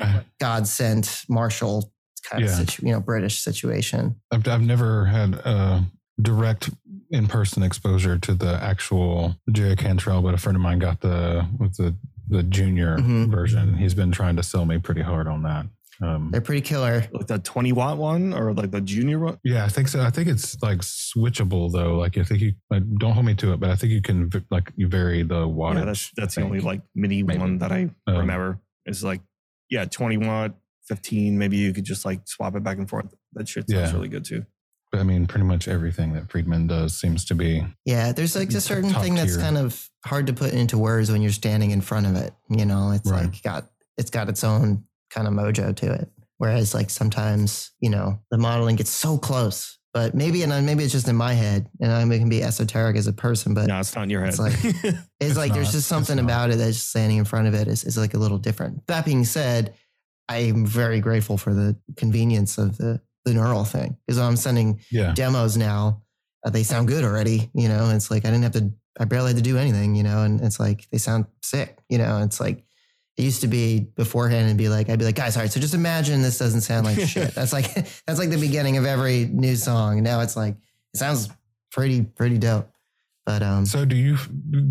Speaker 4: uh-huh.
Speaker 3: God sent Marshall kind
Speaker 4: Yeah.
Speaker 3: of situ, you know, British situation.
Speaker 4: I've, I've never had a direct in person exposure to the actual Jerry Cantrell, but a friend of mine got the with the the junior
Speaker 3: Mhm.
Speaker 4: version. He's been trying to sell me pretty hard on that. Um,
Speaker 3: They're pretty killer.
Speaker 2: Like the 20 watt one or like the junior one?
Speaker 4: yeah, I think so. I think it's like switchable though. Like I think you like, don't hold me to it, but I think you can v- like you vary the wattage.
Speaker 2: Yeah, that's that's the only like mini
Speaker 4: Maybe.
Speaker 2: one that I
Speaker 4: Um,
Speaker 2: remember. Is like, yeah, 20 watt, 15. Maybe you could just like swap it back and forth. That shit sounds
Speaker 4: Yeah.
Speaker 2: really good too.
Speaker 4: I mean, pretty much everything that Friedman does seems to be.
Speaker 3: Yeah, there's like a certain thing that's
Speaker 4: tier.
Speaker 3: kind of hard to put into words when you're standing in front of it. You know, it's
Speaker 4: Right.
Speaker 3: like got it's got its own kind of mojo to it. Whereas like sometimes, you know, the modeling gets so close. But maybe and maybe it's just in my head, and I can be esoteric as a person, but
Speaker 2: no, it's not in your head.
Speaker 3: it's like- it's,
Speaker 4: It's
Speaker 3: like there's just something about it that's just standing in front of it is, is like a little different. That being said, I'm very grateful for the convenience of the the neural thing because I'm sending
Speaker 4: Yeah.
Speaker 3: demos now. Uh, they sound good already, you know. It's like I didn't have to. I barely had to do anything, you know. And it's like they sound sick, you know. It's like it used to be beforehand and be like I'd be like, guys, all right. So just imagine this doesn't sound like shit. That's like that's like the beginning of every new song. And now it's like it sounds pretty pretty dope. But um,
Speaker 4: So do you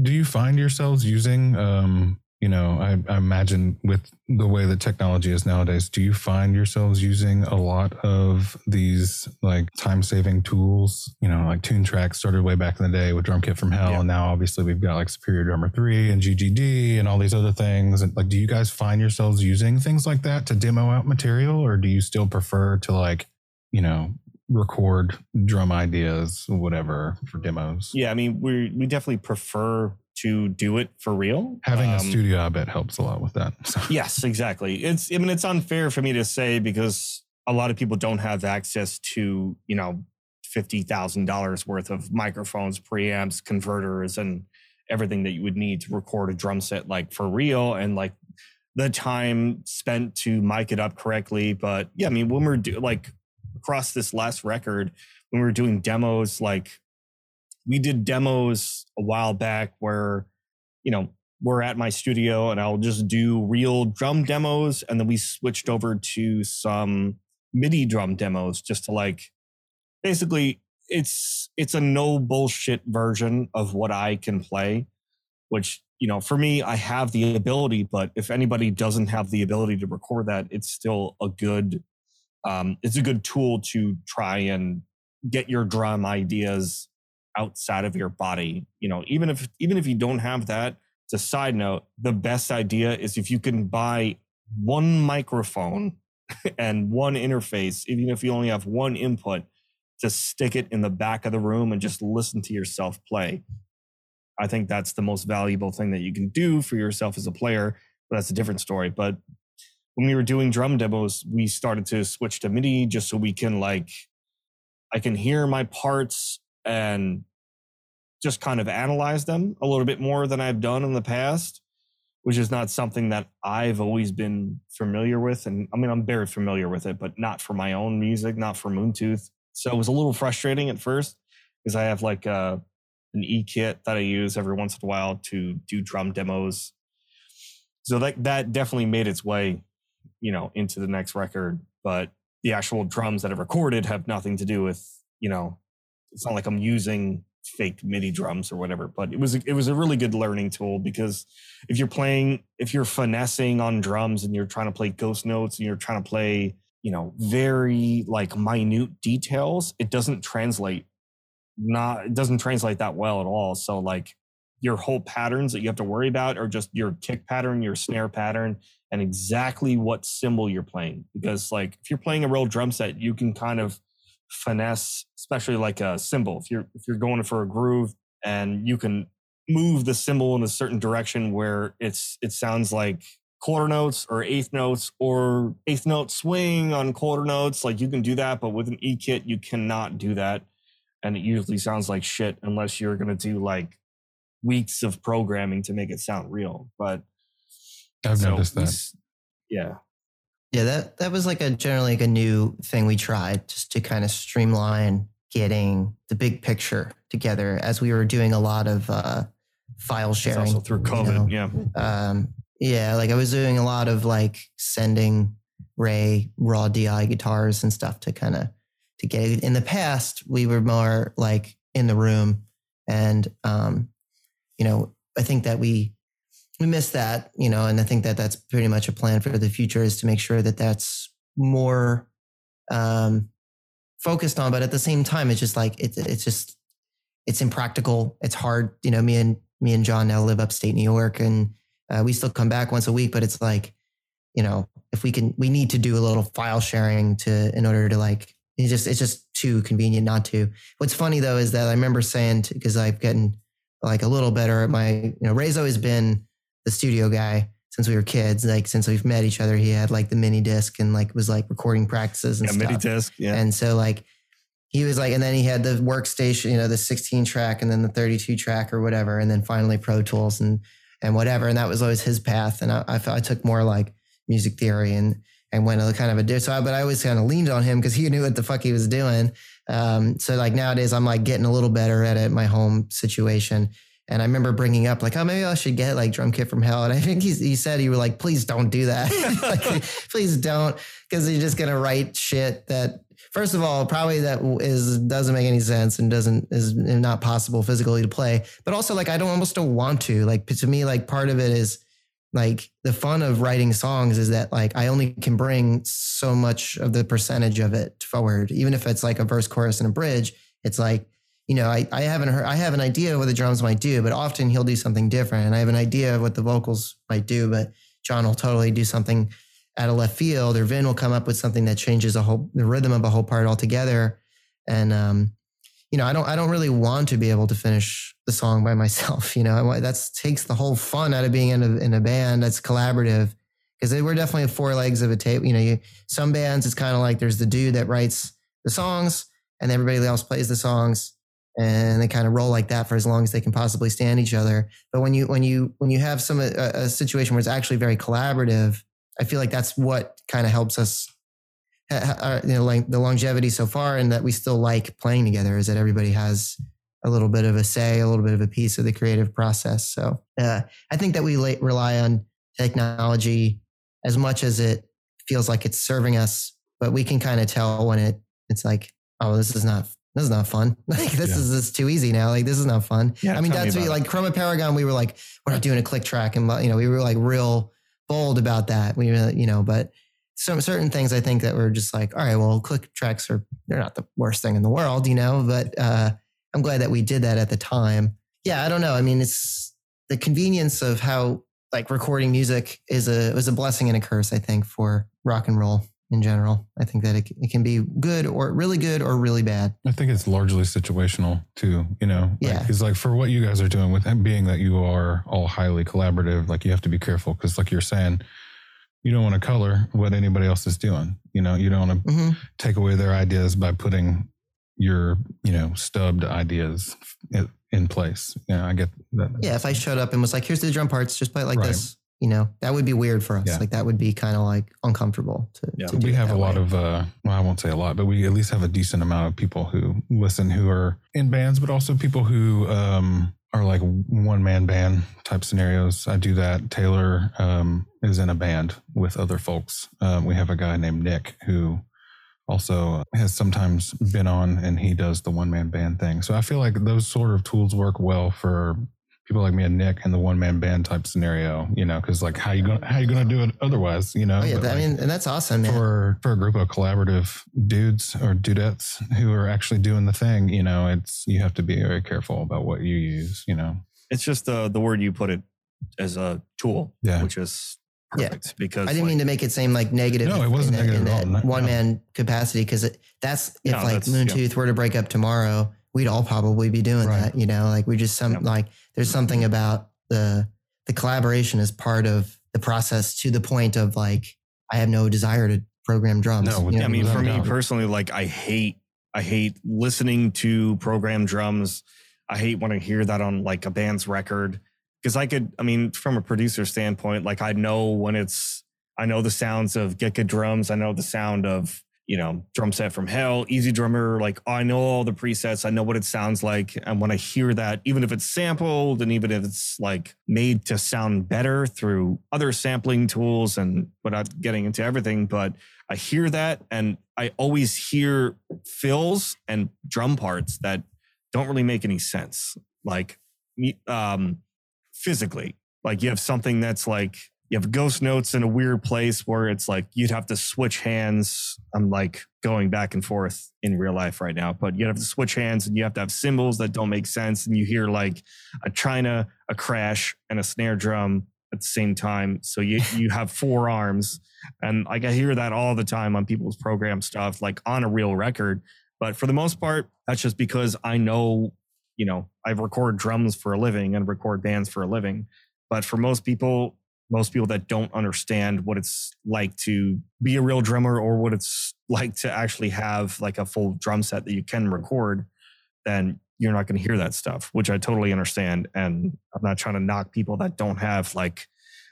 Speaker 4: do you find yourselves using um you know I, I imagine with the way that technology is nowadays do you find yourselves using a lot of these like time saving tools? You know like Toontracks started way back in the day with drum kit from hell.
Speaker 2: Yeah.
Speaker 4: and now obviously we've got like superior drummer 3 and ggd and all these other things. And like do you guys find yourselves using things like that to demo out material? Or do you still prefer to like you know record drum ideas whatever for demos?
Speaker 2: Yeah, I mean, we we definitely prefer to do it for real.
Speaker 4: Having a
Speaker 2: Um,
Speaker 4: studio, I bet, helps a lot with that. So,
Speaker 2: Yes, exactly. It's I mean it's unfair for me to say because a lot of people don't have access to, you know, fifty thousand dollars worth of microphones, preamps, converters, and everything that you would need to record a drum set like for real and like the time spent to mic it up correctly. But yeah, I mean when we're do like across this last record, when we were doing demos, like we did demos a while back where, you know, we're at my studio and I'll just do real drum demos. And then we switched over to some MIDI drum demos just to like basically it's it's a no bullshit version of what I can play, which you know, for me, I have the ability, but if anybody doesn't have the ability to record that, it's still a good um it's a good tool to try and get your drum ideas outside of your body. You know, even if even if you don't have that, it's a side note. The best idea is if you can buy one microphone and one interface, even if you only have one input, to stick it in the back of the room and just listen to yourself play. I think that's the most valuable thing that you can do for yourself as a player. But that's a different story. But when we were doing drum demos, we started to switch to MIDI just so we can like I can hear my parts and just kind of analyze them a little bit more than I've done in the past, which is not something that I've always been familiar with. And I mean, I'm very familiar with it, but not for my own music, not for Moontooth. So it was a little frustrating at first because I have like a, an E kit that I use every once in a while to do drum demos. So that, that definitely made its way, you know, into the next record. But the actual drums that I recorded have nothing to do with, you know, it's not like I'm using fake MIDI drums or whatever. But it was it was a really good learning tool because if you're playing, if you're finessing on drums and you're trying to play ghost notes and you're trying to play, you know, very like minute details, it doesn't translate. Not it doesn't translate that well at all. So like your whole patterns that you have to worry about are just your kick pattern, your snare pattern, and exactly what cymbal you're playing. Because like if you're playing a real drum set, you can kind of finesse, especially like a cymbal. If you're if you're going for a groove and you can move the cymbal in a certain direction where it's it sounds like quarter notes or eighth notes or eighth note swing on quarter notes, like you can do that, but with an E kit, you cannot do that. And it usually sounds like shit unless you're gonna do like weeks of programming to make it sound real. But
Speaker 4: I've
Speaker 2: so
Speaker 4: noticed that.
Speaker 2: Yeah.
Speaker 3: Yeah, that that was like a generally like a new thing we tried just to kind of streamline getting the big picture together as we were doing a lot of uh, file
Speaker 2: It's
Speaker 3: sharing.
Speaker 2: also through
Speaker 3: you
Speaker 2: COVID.
Speaker 3: know.
Speaker 2: Yeah.
Speaker 3: Um, yeah, like I was doing a lot of like sending Ray raw DI guitars and stuff to kind of to get it. In the past, we were more like in the room, and um, you know, I think that we we missed that, you know, and I think that that's pretty much a plan for the future is to make sure that that's more um, focused on. But at the same time, it's just like it's it's just it's impractical. It's hard. You know, me and me and John now live upstate New York, and uh, we still come back once a week. But it's like, you know, if we can, we need to do a little file sharing to in order to like. It's just it's just too convenient not to. What's funny though is that I remember saying because I've gotten like a little better at my. You know, Ray's always been the studio guy since we were kids. Like since we've met each other, he had like the mini disc and like was like recording practices and
Speaker 2: Yeah,
Speaker 3: stuff.
Speaker 2: mini disc. Yeah.
Speaker 3: And so like he was like, and then he had the workstation, you know, the 16 track and then the 32 track or whatever, and then finally Pro Tools and and whatever. And that was always his path. And I, I felt I took more like music theory and and went a kind of a di- so I, but I always kind of leaned on him because he knew what the fuck he was doing. Um, so like nowadays I'm like getting a little better at it, my home situation. And I remember bringing up like, oh, maybe I should get like drum kit from hell. And I think he, he said he was like, please don't do that. like, please don't, because you're just gonna write shit that first of all probably that is doesn't make any sense and doesn't is not possible physically to play. But also like I don't almost don't want to. Like to me, like part of it is like the fun of writing songs is that like I only can bring so much of the percentage of it forward, even if it's like a verse, chorus, and a bridge. It's like you know, I, I haven't heard, I have an idea of what the drums might do, but often he'll do something different. And I have an idea of what the vocals might do, but John will totally do something at a left field, or Vin will come up with something that changes a whole, the rhythm of a whole part altogether. And, um, you know, I don't, I don't really want to be able to finish the song by myself. You know, that's takes the whole fun out of being in a, in a band that's collaborative because were definitely four legs of a tape. You know, you, some bands, it's kind of like there's the dude that writes the songs and everybody else plays the songs and they kind of roll like that for as long as they can possibly stand each other. But when you when you when you have some a, a situation where it's actually very collaborative, I feel like that's what kind of helps us. Uh, you know, like the longevity so far, and that we still like playing together is that everybody has a little bit of a say, a little bit of a piece of the creative process. So uh, I think that we rely on technology as much as it feels like it's serving us, but we can kind of tell when it it's like, oh, this is not this is not fun. Like this
Speaker 4: Yeah.
Speaker 3: is this is too easy now. Like this is not fun.
Speaker 2: Yeah,
Speaker 3: I mean,
Speaker 2: me
Speaker 3: that's what,
Speaker 2: it.
Speaker 3: like Chroma Paragon. We were like, we're not doing a click track, and you know, we were like real bold about that. We, were, you know, but some certain things I think that were just like, all right, well, click tracks are they're not the worst thing in the world, you know. But uh, I'm glad that we did that at the time. Yeah, I don't know. I mean, it's the convenience of how like recording music is a was a blessing and a curse. I think for rock and roll in general. I think that it, it can be good or really good or really bad.
Speaker 4: I think it's largely situational too, you know?
Speaker 3: Yeah.
Speaker 4: Because, like, for what you guys are doing, with it being that you are all highly collaborative, like, you have to be careful because, like you're saying, you don't want to color what anybody else is doing. You know, you don't want to
Speaker 3: hmm
Speaker 4: take away their ideas by putting your, you know, stubbed ideas in, in place. Yeah, I get that.
Speaker 3: Yeah, if I showed up and was like, "Here's the drum parts, just play it like
Speaker 4: Right.
Speaker 3: this," you know, that would be weird for us.
Speaker 4: Yeah.
Speaker 3: Like that would be kind of like uncomfortable to.
Speaker 2: Yeah.
Speaker 3: to do
Speaker 4: we
Speaker 3: it
Speaker 4: have a
Speaker 3: that
Speaker 4: lot
Speaker 3: way.
Speaker 4: of uh well i won't say a lot but we at least have a decent amount of people who listen who are in bands but also people who um are like one man band type scenarios i do that taylor um is in a band with other folks um, we have a guy named nick who also has sometimes been on and he does the one man band thing so i feel like those sort of tools work well for people like me and nick in the one man band type scenario you know because like how you gonna how you gonna do it otherwise you know
Speaker 3: Oh, yeah,
Speaker 4: But,
Speaker 3: that- I
Speaker 4: like,
Speaker 3: mean, and that's awesome, man.
Speaker 4: for for a group of collaborative dudes or dudettes who are actually doing the thing, you know, it's you have to be very careful about what you use, you know.
Speaker 2: It's just the the word you put it as a tool,
Speaker 4: Yeah.
Speaker 2: which is
Speaker 3: Yeah.
Speaker 2: because
Speaker 3: I didn't
Speaker 2: like,
Speaker 3: mean to make it seem like negative.
Speaker 4: No, it wasn't
Speaker 3: in that,
Speaker 4: negative
Speaker 3: in
Speaker 4: at all.
Speaker 3: that
Speaker 4: No,
Speaker 3: one
Speaker 4: no.
Speaker 3: man capacity because that's if
Speaker 2: No,
Speaker 3: like
Speaker 2: that's- yeah.
Speaker 3: Were to break up tomorrow, we'd all probably be doing
Speaker 4: Right.
Speaker 3: that. You know, like we just some
Speaker 2: Yeah.
Speaker 3: like there's something about the the collaboration as part of the process to the point of like I have no desire to program drums.
Speaker 4: No,
Speaker 3: you know?
Speaker 2: I mean, for me
Speaker 4: doubt.
Speaker 2: personally, like I hate, I hate listening to program drums. I hate when I hear that on like a band's record because I could, I mean, from a producer standpoint, like I know when it's, I know the sounds of Get Good Drums. I know the sound of, you know, drum set from hell, EZdrummer. Like I know all the presets. I know what it sounds like. And when I hear that, even if it's sampled and even if it's like made to sound better through other sampling tools and without getting into everything, but I hear that and I always hear fills and drum parts that don't really make any sense. Like um physically. Like you have something that's like you have ghost notes in a weird place where it's like you'd have to switch hands. I'm like going back and forth in real life right now, but you have to switch hands and you have to have cymbals that don't make sense. And you hear like a china, a crash, and a snare drum at the same time. So you you have four arms, and like I hear that all the time on people's program stuff, like on a real record. But for the most part, that's just because I know, you know, I record drums for a living and record bands for a living. But for most people, most people that don't understand what it's like to be a real drummer or what it's like to actually have like a full drum set that you can record, then you're not going to hear that stuff, which I totally understand. And I'm not trying to knock people that don't have like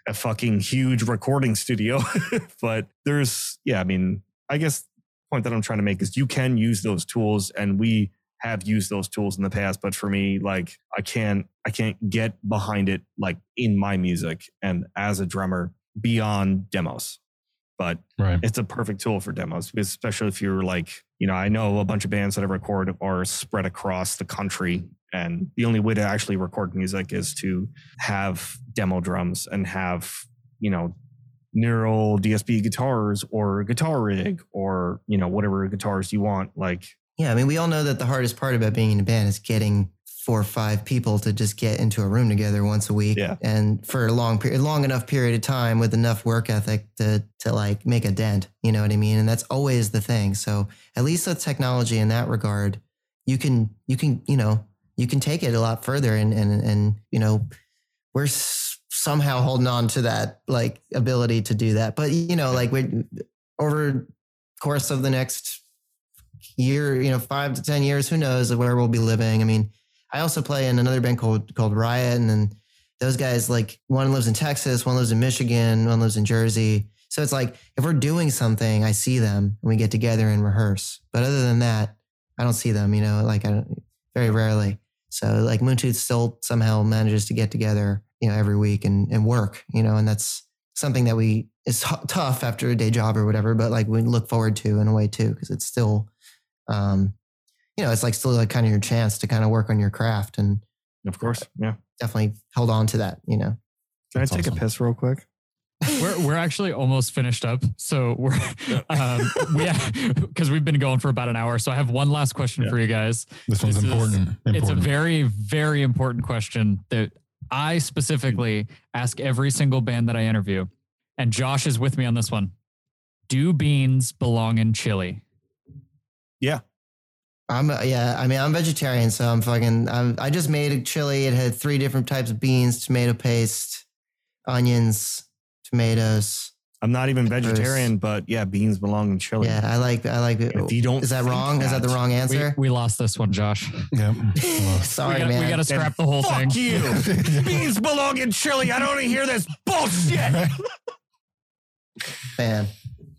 Speaker 2: a fucking huge recording studio, but there's, yeah, I mean, I guess point that I'm trying to make is you can use those tools and we have used those tools in the past, but for me, like I can't, I can't get behind it like in my music and as a drummer beyond demos. But
Speaker 4: Right.
Speaker 2: it's a perfect tool for demos, especially if you're like, you know, I know a bunch of bands that I record are spread across the country. And the only way to actually record music is to have demo drums and have, you know, neural DSP guitars or guitar rig or, you know, whatever guitars you want. Like,
Speaker 3: Yeah, I mean, we all know that the hardest part about being in a band is getting four or five people to just get into a room together once a week,
Speaker 2: Yeah.
Speaker 3: and for a long period, long enough period of time with enough work ethic to to like make a dent. You know what I mean? And that's always the thing. So at least with technology in that regard, you can you can you know you can take it a lot further, and and and you know we're s- somehow holding on to that like ability to do that. But you know, like we over course of the next year, you know, five to ten years, who knows where we'll be living. I mean, I also play in another band called called Riot, and then those guys like one lives in Texas, one lives in Michigan, one lives in Jersey. So it's like if we're doing something, I see them and we get together and rehearse. But other than that, I don't see them. You know, like I don't, very rarely. So like Moontooth still somehow manages to get together, you know, every week and and work. You know, and that's something that we is tough after a day job or whatever, but like we look forward to in a way too because it's still, um, you know, it's like still like kind of your chance to kind of work on your craft and
Speaker 2: of course, yeah.
Speaker 3: definitely hold on to that. You know.
Speaker 2: Can I
Speaker 4: That's
Speaker 2: take
Speaker 4: awesome.
Speaker 2: a piss real quick?
Speaker 5: we're we're actually almost finished up. So we're um we because we've been going for about an hour. So I have one last question
Speaker 2: Yeah.
Speaker 5: for you guys.
Speaker 4: This one's
Speaker 5: This is-
Speaker 4: important. important.
Speaker 5: It's a very very important question that I specifically ask every single band that I interview, and Josh is with me on this one. Do beans belong in chili?
Speaker 3: I'm uh, yeah. I mean, I'm vegetarian, so I'm fucking. I'm, I just made a chili. It had three different types of beans, tomato paste, onions, tomatoes.
Speaker 2: I'm not even
Speaker 3: Peppers.
Speaker 2: vegetarian, but yeah, beans belong in chili.
Speaker 3: Yeah, I like. I like.
Speaker 2: If you don't
Speaker 3: Is that wrong? Is that the wrong answer?
Speaker 5: we lost this one, Josh.
Speaker 4: Yeah.
Speaker 3: Sorry,
Speaker 5: we got,
Speaker 3: man.
Speaker 5: We got to
Speaker 2: Then
Speaker 5: scrap the whole
Speaker 2: Fuck
Speaker 5: thing.
Speaker 2: Fuck you. beans belong in chili. I don't want to hear this bullshit.
Speaker 3: man.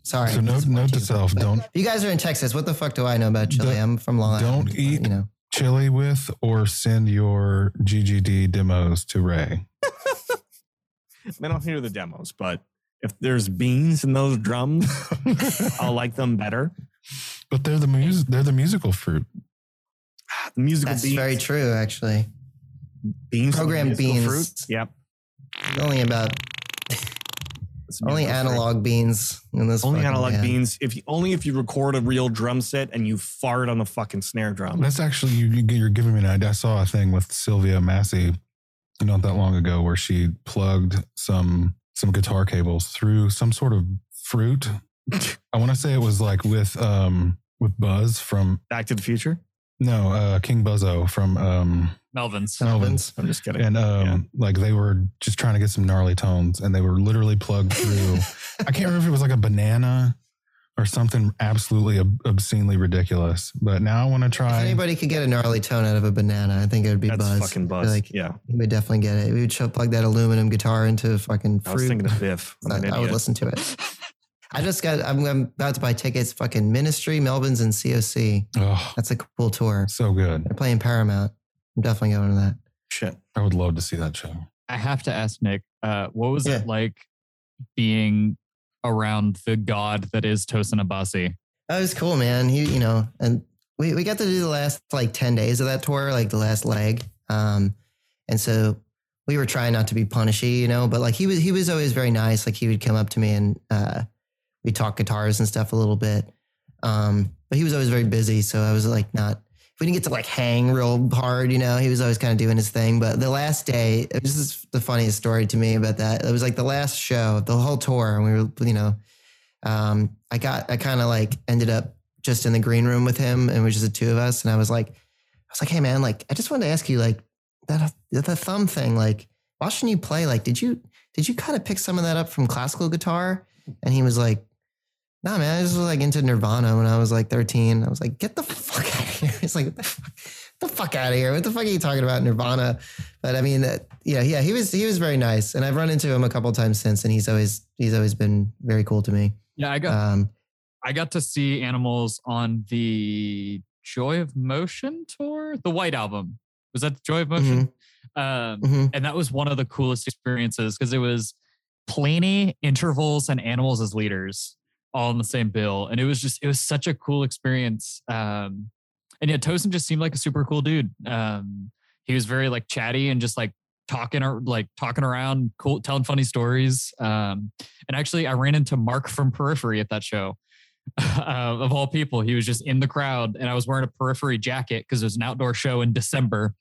Speaker 3: Sorry.
Speaker 4: So note, note to self: don't
Speaker 3: If you guys are in Texas, what the fuck do I know about chili?
Speaker 4: Don't-
Speaker 3: I'm from Long Island.
Speaker 4: don't eat-
Speaker 3: You know.
Speaker 4: chili with or send your GGD demos to Ray.
Speaker 2: I don't hear the demos, but if there's beans in those drums, I'll like them better.
Speaker 4: But they're the mus- they're the musical fruit.
Speaker 2: The musical
Speaker 3: That's
Speaker 2: beans,
Speaker 3: very true, actually.
Speaker 2: beans, are the
Speaker 3: Programmed beans.
Speaker 2: fruit. Yep.
Speaker 3: Only about
Speaker 2: It's
Speaker 3: only
Speaker 2: musical fruit.
Speaker 3: analog beans in this.
Speaker 2: Only analog
Speaker 3: band.
Speaker 2: beans. If you, only if you record a real drum set and you fart on the fucking snare drum.
Speaker 4: That's actually you, you- you're giving me an idea. I saw a thing with Sylvia Massy not that long ago where she plugged some some guitar cables through some sort of fruit. I want to say it was like with um with Buzz from
Speaker 2: Back to the Future.
Speaker 4: No uh King Buzzo from um
Speaker 5: Melvins.
Speaker 4: Melvins.
Speaker 2: I'm just kidding.
Speaker 4: and um like they were just trying to get some gnarly tones and they were literally plugged through I can't remember if it was like a banana or something absolutely ob- obscenely ridiculous. But now I want to
Speaker 3: If
Speaker 4: try.
Speaker 3: anybody could get a gnarly tone out of a banana, I think it would be
Speaker 2: That's
Speaker 3: Buzz.
Speaker 2: fucking buzz.
Speaker 3: Like
Speaker 2: yeah.
Speaker 3: he would definitely get it. We would show, plug that aluminum guitar into fucking fruit.
Speaker 2: I was thinking of Biff. I'm
Speaker 3: I, would listen to it. I just got. I'm, I'm about to buy tickets. Fucking Ministry, Melvins, and COC.
Speaker 4: oh,
Speaker 3: That's a cool tour.
Speaker 4: so good.
Speaker 3: They're playing Paramount. I'm definitely going to that.
Speaker 2: Shit.
Speaker 4: I would love to see that show.
Speaker 5: I have to ask Nick, uh, what was
Speaker 3: Yeah.
Speaker 5: it like being around the god that is Tosin Abasi?
Speaker 3: That was cool, man. He, you know, and we, we got to do the last like 10 days of that tour, like the last leg. Um, and so we were trying not to be punishy, you know, but like he was he was always very nice. Like he would come up to me and uh, we talk guitars and stuff a little bit. Um, but he was always very busy, so I was like not. We didn't get to like hang real hard, you know. He was always kind of doing his thing. But the last day, this is the funniest story to me about that. It was like the last show, the whole tour, and we were, you know, um, I got, I kind of like ended up just in the green room with him, and it was just the two of us. And I was like, I was like, hey man, like I just wanted to ask you, like that the thumb thing, like watching you play, like did you did you kind of pick some of that up from classical guitar? And he was like, Nah, man, I just was like into Nirvana when I was like 13. I was like, get the fuck out of here. It's like, what the fuck, the fuck out of here. What the fuck are you talking about, Nirvana? But I mean, uh, yeah, yeah, he was he was very nice, and I've run into him a couple times since, and he's always he's always been very cool to me.
Speaker 5: Yeah, I got
Speaker 3: Um,
Speaker 5: I got to see animals on the Joy of Motion tour, the White album. Was that the Joy of Motion? Um,
Speaker 3: mhm.
Speaker 5: and that was one of the coolest experiences because it was Plini, intervals, and animals as leaders all in the same bill, and it was just it was such a cool experience. Um, and yeah, Tosin just seemed like a super cool dude. Um, he was very like chatty and just like talking or like talking around, cool, telling funny stories. Um, and actually, I ran into Mark from Periphery at that show. Uh, of all people, he was just in the crowd, and I was wearing a Periphery jacket because it was an outdoor show in December.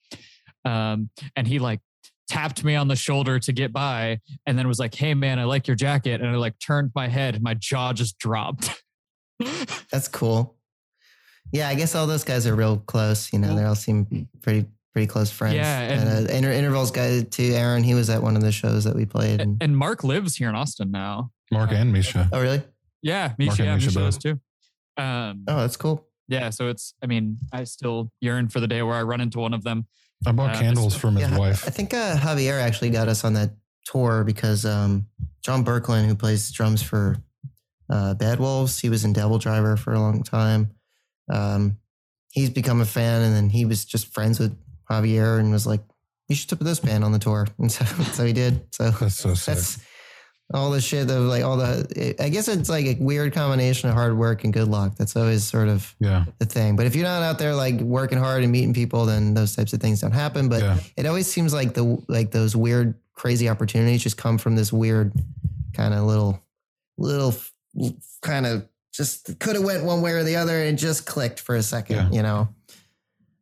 Speaker 5: Um, and he like tapped me on the shoulder to get by, and then was like, "Hey, man, I like your jacket." And I like turned my head, and my jaw just dropped.
Speaker 3: That's cool. Yeah, I guess all those guys are real close. You know, they all seem pretty pretty close friends.
Speaker 5: Yeah,
Speaker 3: and,
Speaker 5: and-
Speaker 3: uh, Inter- intervals guy too. Aaron, he was at one of the shows that we played. And,
Speaker 5: and Mark lives here in Austin now.
Speaker 4: Mark and Misha.
Speaker 3: oh, really?
Speaker 5: Yeah,
Speaker 4: Mark
Speaker 5: Misha,
Speaker 4: and
Speaker 5: yeah,
Speaker 4: Misha
Speaker 5: Misha does
Speaker 4: both.
Speaker 5: too. Um,
Speaker 3: Oh, that's cool.
Speaker 5: yeah, so it's. I mean, I still yearn for the day where I run into one of them.
Speaker 4: I bought
Speaker 5: Uh,
Speaker 4: candles from his
Speaker 3: Yeah,
Speaker 4: wife.
Speaker 3: I think uh, Javier actually got us on that tour because um, John Boecklin, who plays drums for uh, Bad Wolves, he was in Devil Driver for a long time. Um, he's become a fan, and then he was just friends with Javier and was like, "You should put this band on the tour," and so so he did. So
Speaker 4: That's so sick.
Speaker 3: that's all the shit of like all the. I guess it's like a weird combination of hard work and good luck. That's always sort of
Speaker 4: yeah.
Speaker 3: the thing. But if you're not out there like working hard and meeting people, then those types of things don't happen. But
Speaker 4: Yeah.
Speaker 3: it always seems like the like those weird, crazy opportunities just come from this weird kind of little, little kind of just could have went one way or the other and just clicked for a second,
Speaker 4: Yeah.
Speaker 3: you know.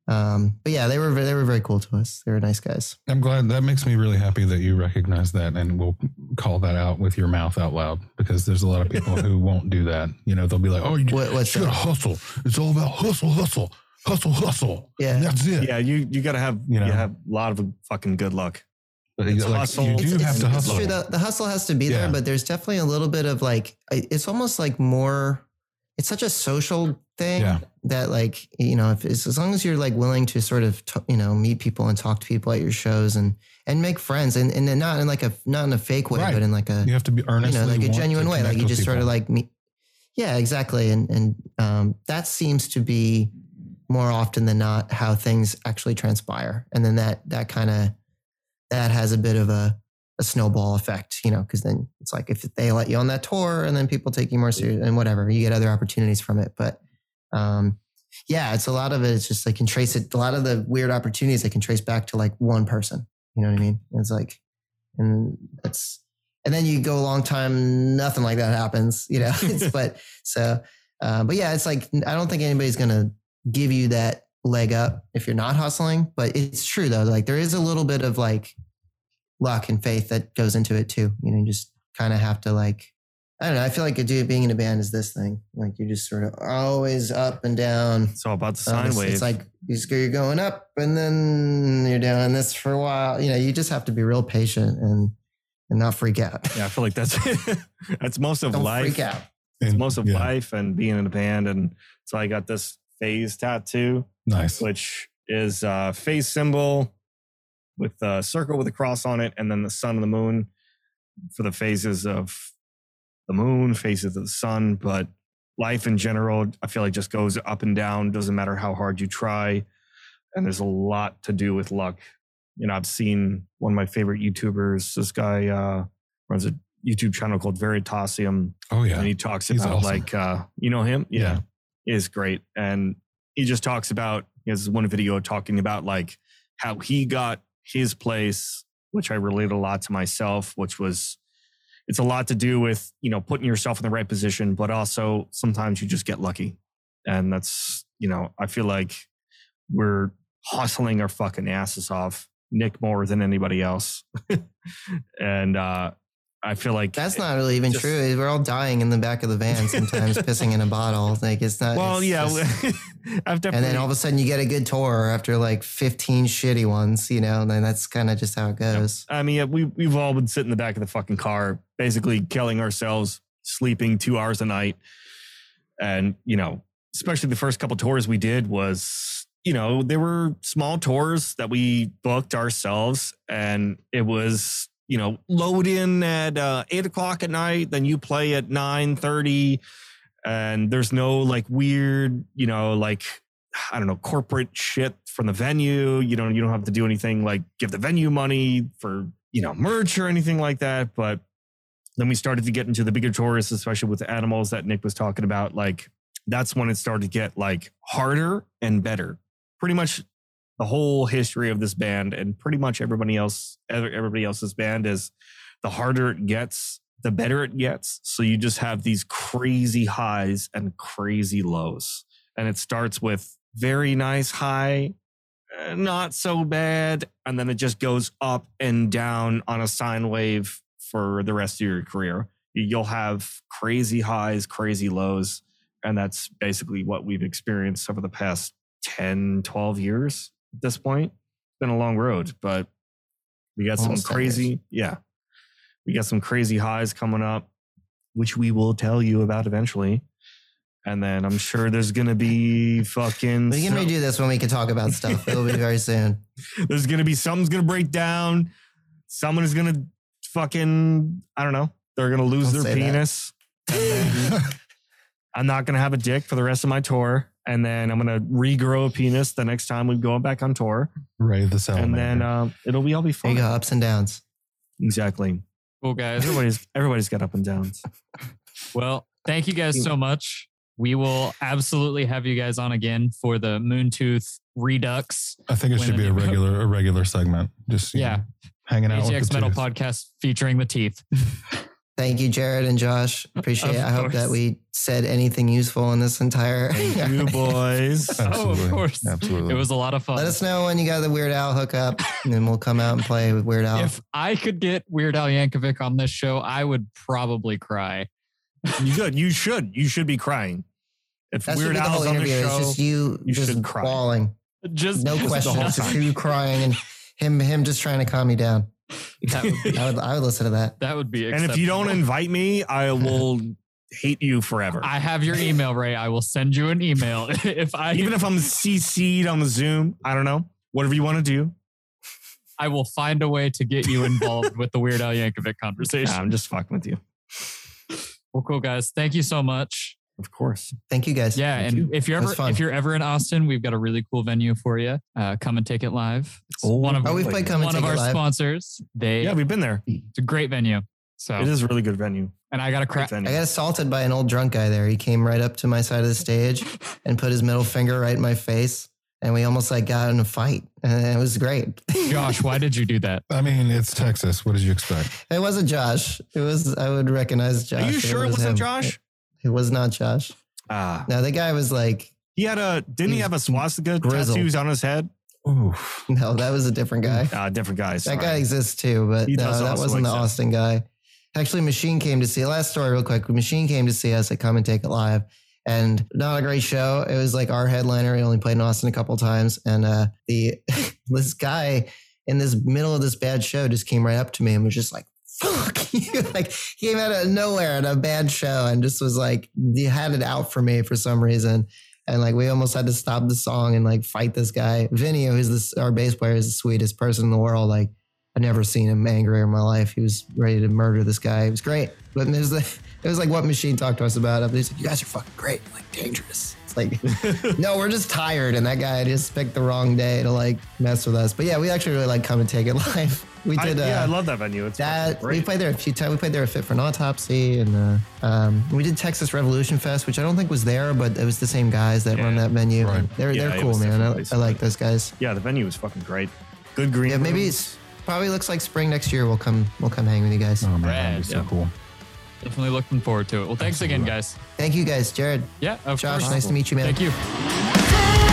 Speaker 3: Um, but yeah, they were they were very cool to us. They were nice guys.
Speaker 4: I'm glad that makes me really happy that you recognize that and will call that out with your mouth out loud because there's a lot of people who won't do that. You know, they'll be like, "Oh, you,
Speaker 3: What, what's
Speaker 4: you gotta hustle. It's all about hustle, hustle, hustle, hustle.
Speaker 3: Yeah.
Speaker 4: That's it.
Speaker 2: Yeah, you you got to have
Speaker 4: You
Speaker 2: you,
Speaker 4: know.
Speaker 2: have a lot of fucking good luck.
Speaker 4: But
Speaker 2: It's
Speaker 4: like,
Speaker 2: hustle.
Speaker 4: you do
Speaker 2: It's-
Speaker 4: have to
Speaker 2: it's
Speaker 4: hustle.
Speaker 3: True, the, the hustle has to be
Speaker 4: Yeah.
Speaker 3: there, but there's definitely a little bit of like it's almost like more. It's such a social thing
Speaker 4: Yeah.
Speaker 3: that like you know if as long as you're like willing to sort of t- you know meet people and talk to people at your shows and and make friends and and then not in like a not in a fake way
Speaker 4: Right.
Speaker 3: but in like a
Speaker 4: You have to be
Speaker 3: you know like a genuine way like you just sort of like meet yeah exactly and and um, that seems to be more often than not how things actually transpire and then that that kind of that has a bit of a a snowball effect, you know, because then it's like if they let you on that tour and then people take you more serious and whatever, you get other opportunities from it. But um, yeah, it's a lot of it. It's just like can trace it. A lot of the weird opportunities I can trace back to like one person. You know what I mean? It's like, and it's, and then you go a long time, nothing like that happens. You know, it's, but so, uh, but yeah, it's like I don't think anybody's gonna give you that leg up if you're not hustling. But it's true though. Like there is a little bit of like luck and faith that goes into it too. You know, you just kind of have to like, I don't know. I feel like a dude being in a band is this thing. Like you're just sort of always up and down.
Speaker 2: It's all about the
Speaker 3: Um,
Speaker 2: sine
Speaker 3: it's,
Speaker 2: wave.
Speaker 3: it's like you just- you're going up and then you're doing this for a while. You know, you just have to be real patient and and not freak out.
Speaker 2: yeah, I feel like that's that's most of
Speaker 3: Don't
Speaker 2: life.
Speaker 3: freak out.
Speaker 2: It's
Speaker 4: And-
Speaker 2: most of
Speaker 4: yeah,
Speaker 2: life and being in a band. And so I got this phase tattoo,
Speaker 4: Nice.
Speaker 2: which is a phase symbol with a circle with a cross on it, and then the sun and the moon for the phases of the moon, phases of the sun. But life in general, I feel like just goes up and down. Doesn't matter how hard you try. And there's a lot to do with luck. You know, I've seen one of my favorite YouTubers, this guy uh, runs a YouTube channel called Veritasium
Speaker 4: Oh yeah.
Speaker 2: and he talks
Speaker 4: He's
Speaker 2: about
Speaker 4: awesome.
Speaker 2: like uh you know him
Speaker 4: Yeah.
Speaker 2: he is great and he just talks about he has one video talking about like how he got his place which I related a lot to myself, which was it's a lot to do with you know putting yourself in the right position, but also sometimes you just get lucky, and that's you know I feel like we're hustling our fucking asses off, Nick more than anybody else, and uh, I feel like
Speaker 3: That's not really even
Speaker 2: just-
Speaker 3: true. We're all dying in the back of the van sometimes, pissing in a bottle. Like it's not.
Speaker 2: Well,
Speaker 3: it's
Speaker 2: yeah,
Speaker 3: just-
Speaker 2: I've definitely.
Speaker 3: and then all of a sudden you get a good tour after like 15 shitty ones, you know, and then that's kind of just how it goes.
Speaker 2: I mean, we we've all been sitting in the back of the fucking car, basically killing ourselves, sleeping two hours a night, and you know, especially the first couple tours we did was, you know, there were small tours that we booked ourselves, and it was, you know, load in at uh, eight o'clock at night, then you play at nine thirty, and there's no like weird, you know, like I don't know, corporate shit from the venue. You don't you don't have to do anything like give the venue money for, you know, merch or anything like that. But then we started to get into the bigger tours, especially with the animals that Nick was talking about. Like that's when it started to get like harder and better. Pretty much the whole history of this band and pretty much everybody else, everybody else's band is the harder it gets, the better it gets. So you just have these crazy highs and crazy lows. And it starts with very nice high, uh, not so bad. And then it just goes up and down on a sine wave for the rest of your career. You'll have crazy highs, crazy lows. And that's basically what we've experienced over the past 10, 12 years at this point. It's been a long road, but we got some
Speaker 3: Almost 10
Speaker 2: crazy, yeah. We got some crazy highs coming up, which we will tell you about eventually. And then I'm sure there's gonna be fucking.
Speaker 3: We can
Speaker 2: some-
Speaker 3: redo this when we can talk about stuff. It'll be very soon.
Speaker 2: there's gonna be something's gonna break down. Someone is gonna fucking I don't know. They're gonna lose
Speaker 3: Don't
Speaker 2: their penis. I'm not gonna have a dick for the rest of my tour. And then I'm gonna regrow a penis the next time we go back on tour.
Speaker 4: Right, the
Speaker 2: same.
Speaker 4: And
Speaker 2: then uh, it'll be all be
Speaker 3: There
Speaker 2: fun.
Speaker 3: you go, ups and downs.
Speaker 2: Exactly.
Speaker 5: Cool guys.
Speaker 2: Everybody's everybody's got up and downs.
Speaker 5: Well, thank you guys so much. We will absolutely have you guys on again for the Moontooth Redux.
Speaker 4: I think it should be a regular a regular segment. Just
Speaker 5: Yeah.
Speaker 4: know, hanging out with the
Speaker 5: Metal
Speaker 4: tooth.
Speaker 5: Podcast featuring the teeth.
Speaker 3: Thank you, Jared and Josh. Appreciate
Speaker 5: Of
Speaker 3: it. I hope that we said anything useful in this entire.
Speaker 2: Thank you, boys.
Speaker 5: Oh, of course.
Speaker 4: Absolutely.
Speaker 5: It was a lot of fun.
Speaker 3: Let us know when you got the Weird Al hookup, and then we'll come out and play with Weird Al.
Speaker 5: If I could get Weird Al Yankovic on this show, I would probably cry.
Speaker 2: You good. You should. You should be crying. If
Speaker 3: That should
Speaker 2: Weird
Speaker 3: be the
Speaker 2: Al's on the
Speaker 3: interview. It's
Speaker 2: show,
Speaker 3: just you,
Speaker 2: you
Speaker 3: just
Speaker 2: should cry.
Speaker 3: bawling.
Speaker 5: Just
Speaker 3: No
Speaker 2: Just the
Speaker 3: questions. Just
Speaker 2: time.
Speaker 3: you crying and him him just trying to calm you down.
Speaker 5: That would be,
Speaker 3: I would I would listen to that.
Speaker 5: that would be
Speaker 2: and if you don't invite me, I will hate you forever.
Speaker 5: I have your email, Ray. I will send you an email if I
Speaker 2: Even if I'm CC'd on the Zoom, I don't know. Whatever you want to do.
Speaker 5: I will find a way to get you involved with the Weird Al Yankovic conversation.
Speaker 2: I'm just fucking with you.
Speaker 5: Well, cool guys. Thank you so much.
Speaker 2: Of course.
Speaker 3: Thank you guys.
Speaker 5: Yeah,
Speaker 2: Thank
Speaker 5: and
Speaker 2: you.
Speaker 5: if you're ever if you're ever in Austin, we've got a really cool venue for you. Uh, come and take it live. It's
Speaker 2: Oh,
Speaker 5: one of
Speaker 3: Oh, we've played Come and
Speaker 5: one
Speaker 3: Take
Speaker 5: of
Speaker 3: It
Speaker 5: our
Speaker 3: Live.
Speaker 5: sponsors. They
Speaker 2: Yeah, we've been there.
Speaker 5: it's a great venue. So
Speaker 2: It is a really good venue.
Speaker 5: and I got a
Speaker 2: Great
Speaker 5: crap.
Speaker 3: I got assaulted by an old drunk guy there. He came right up to my side of the stage and put his middle finger right in my face. And we almost like got in a fight. And it was great.
Speaker 5: Josh, why did you do that?
Speaker 4: I mean, it's Texas. What did you expect?
Speaker 3: It wasn't Josh. It was I would recognize Josh.
Speaker 2: Are you sure it wasn't
Speaker 3: him.
Speaker 2: Josh?
Speaker 3: It, it was not Josh.
Speaker 2: Ah,
Speaker 3: No, the guy was like,
Speaker 2: he had a. Didn't he
Speaker 3: He's
Speaker 2: have a swastika
Speaker 3: grizzled.
Speaker 2: tattoos on his head?
Speaker 4: Oof.
Speaker 3: no, that was a different guy.
Speaker 2: Ah, different guys.
Speaker 3: That guy exists too, but
Speaker 2: He
Speaker 3: no,
Speaker 2: does
Speaker 3: that
Speaker 2: also
Speaker 3: wasn't the
Speaker 2: exist.
Speaker 3: Austin guy. Actually, Machine came to see. Last story, real quick. Machine came to see us at Come and Take It Live, and not a great show. It was like our headliner. He only played in Austin a couple times, and uh, the this guy in this middle of this bad show just came right up to me and was just like, "Fuck you!" like came out of nowhere in a bad show and just was like, he had it out for me for some reason. And like we almost had to stop the song and like fight this guy. Vinny, who's this our bass player, is the sweetest person in the world. Like I've never seen him angrier in my life. He was ready to murder this guy. It was great. But it was like it was like what Machine talked to us about. He's like, You guys are fucking great, like dangerous. It's like no, we're just tired. And that guy just picked the wrong day to like mess with us. But yeah, we actually really like come and take it live. We
Speaker 2: I,
Speaker 3: did
Speaker 2: yeah, I
Speaker 3: uh,
Speaker 2: love that venue. It's
Speaker 3: that
Speaker 2: fucking
Speaker 3: we played there a few times. We played there at Fit for an Autopsy, and uh, um, we did Texas Revolution Fest, which I don't think was there, but it was the same guys that run that venue.
Speaker 4: Right.
Speaker 3: They're
Speaker 2: Yeah,
Speaker 3: they're cool, man. I, I like those guys.
Speaker 2: yeah, the venue was fucking great. Good green.
Speaker 3: Yeah, maybe it's probably looks like spring next year. We'll come we'll come hang with you guys.
Speaker 4: Oh man,
Speaker 5: Rad,
Speaker 4: that'd be so
Speaker 5: yeah.
Speaker 4: cool.
Speaker 5: Definitely looking forward to it. Well, thanks
Speaker 4: Absolutely.
Speaker 5: again, guys.
Speaker 3: Thank you, guys. Jared.
Speaker 5: Yeah,
Speaker 3: Josh,
Speaker 5: course.
Speaker 3: nice to meet you, man.
Speaker 5: Thank you.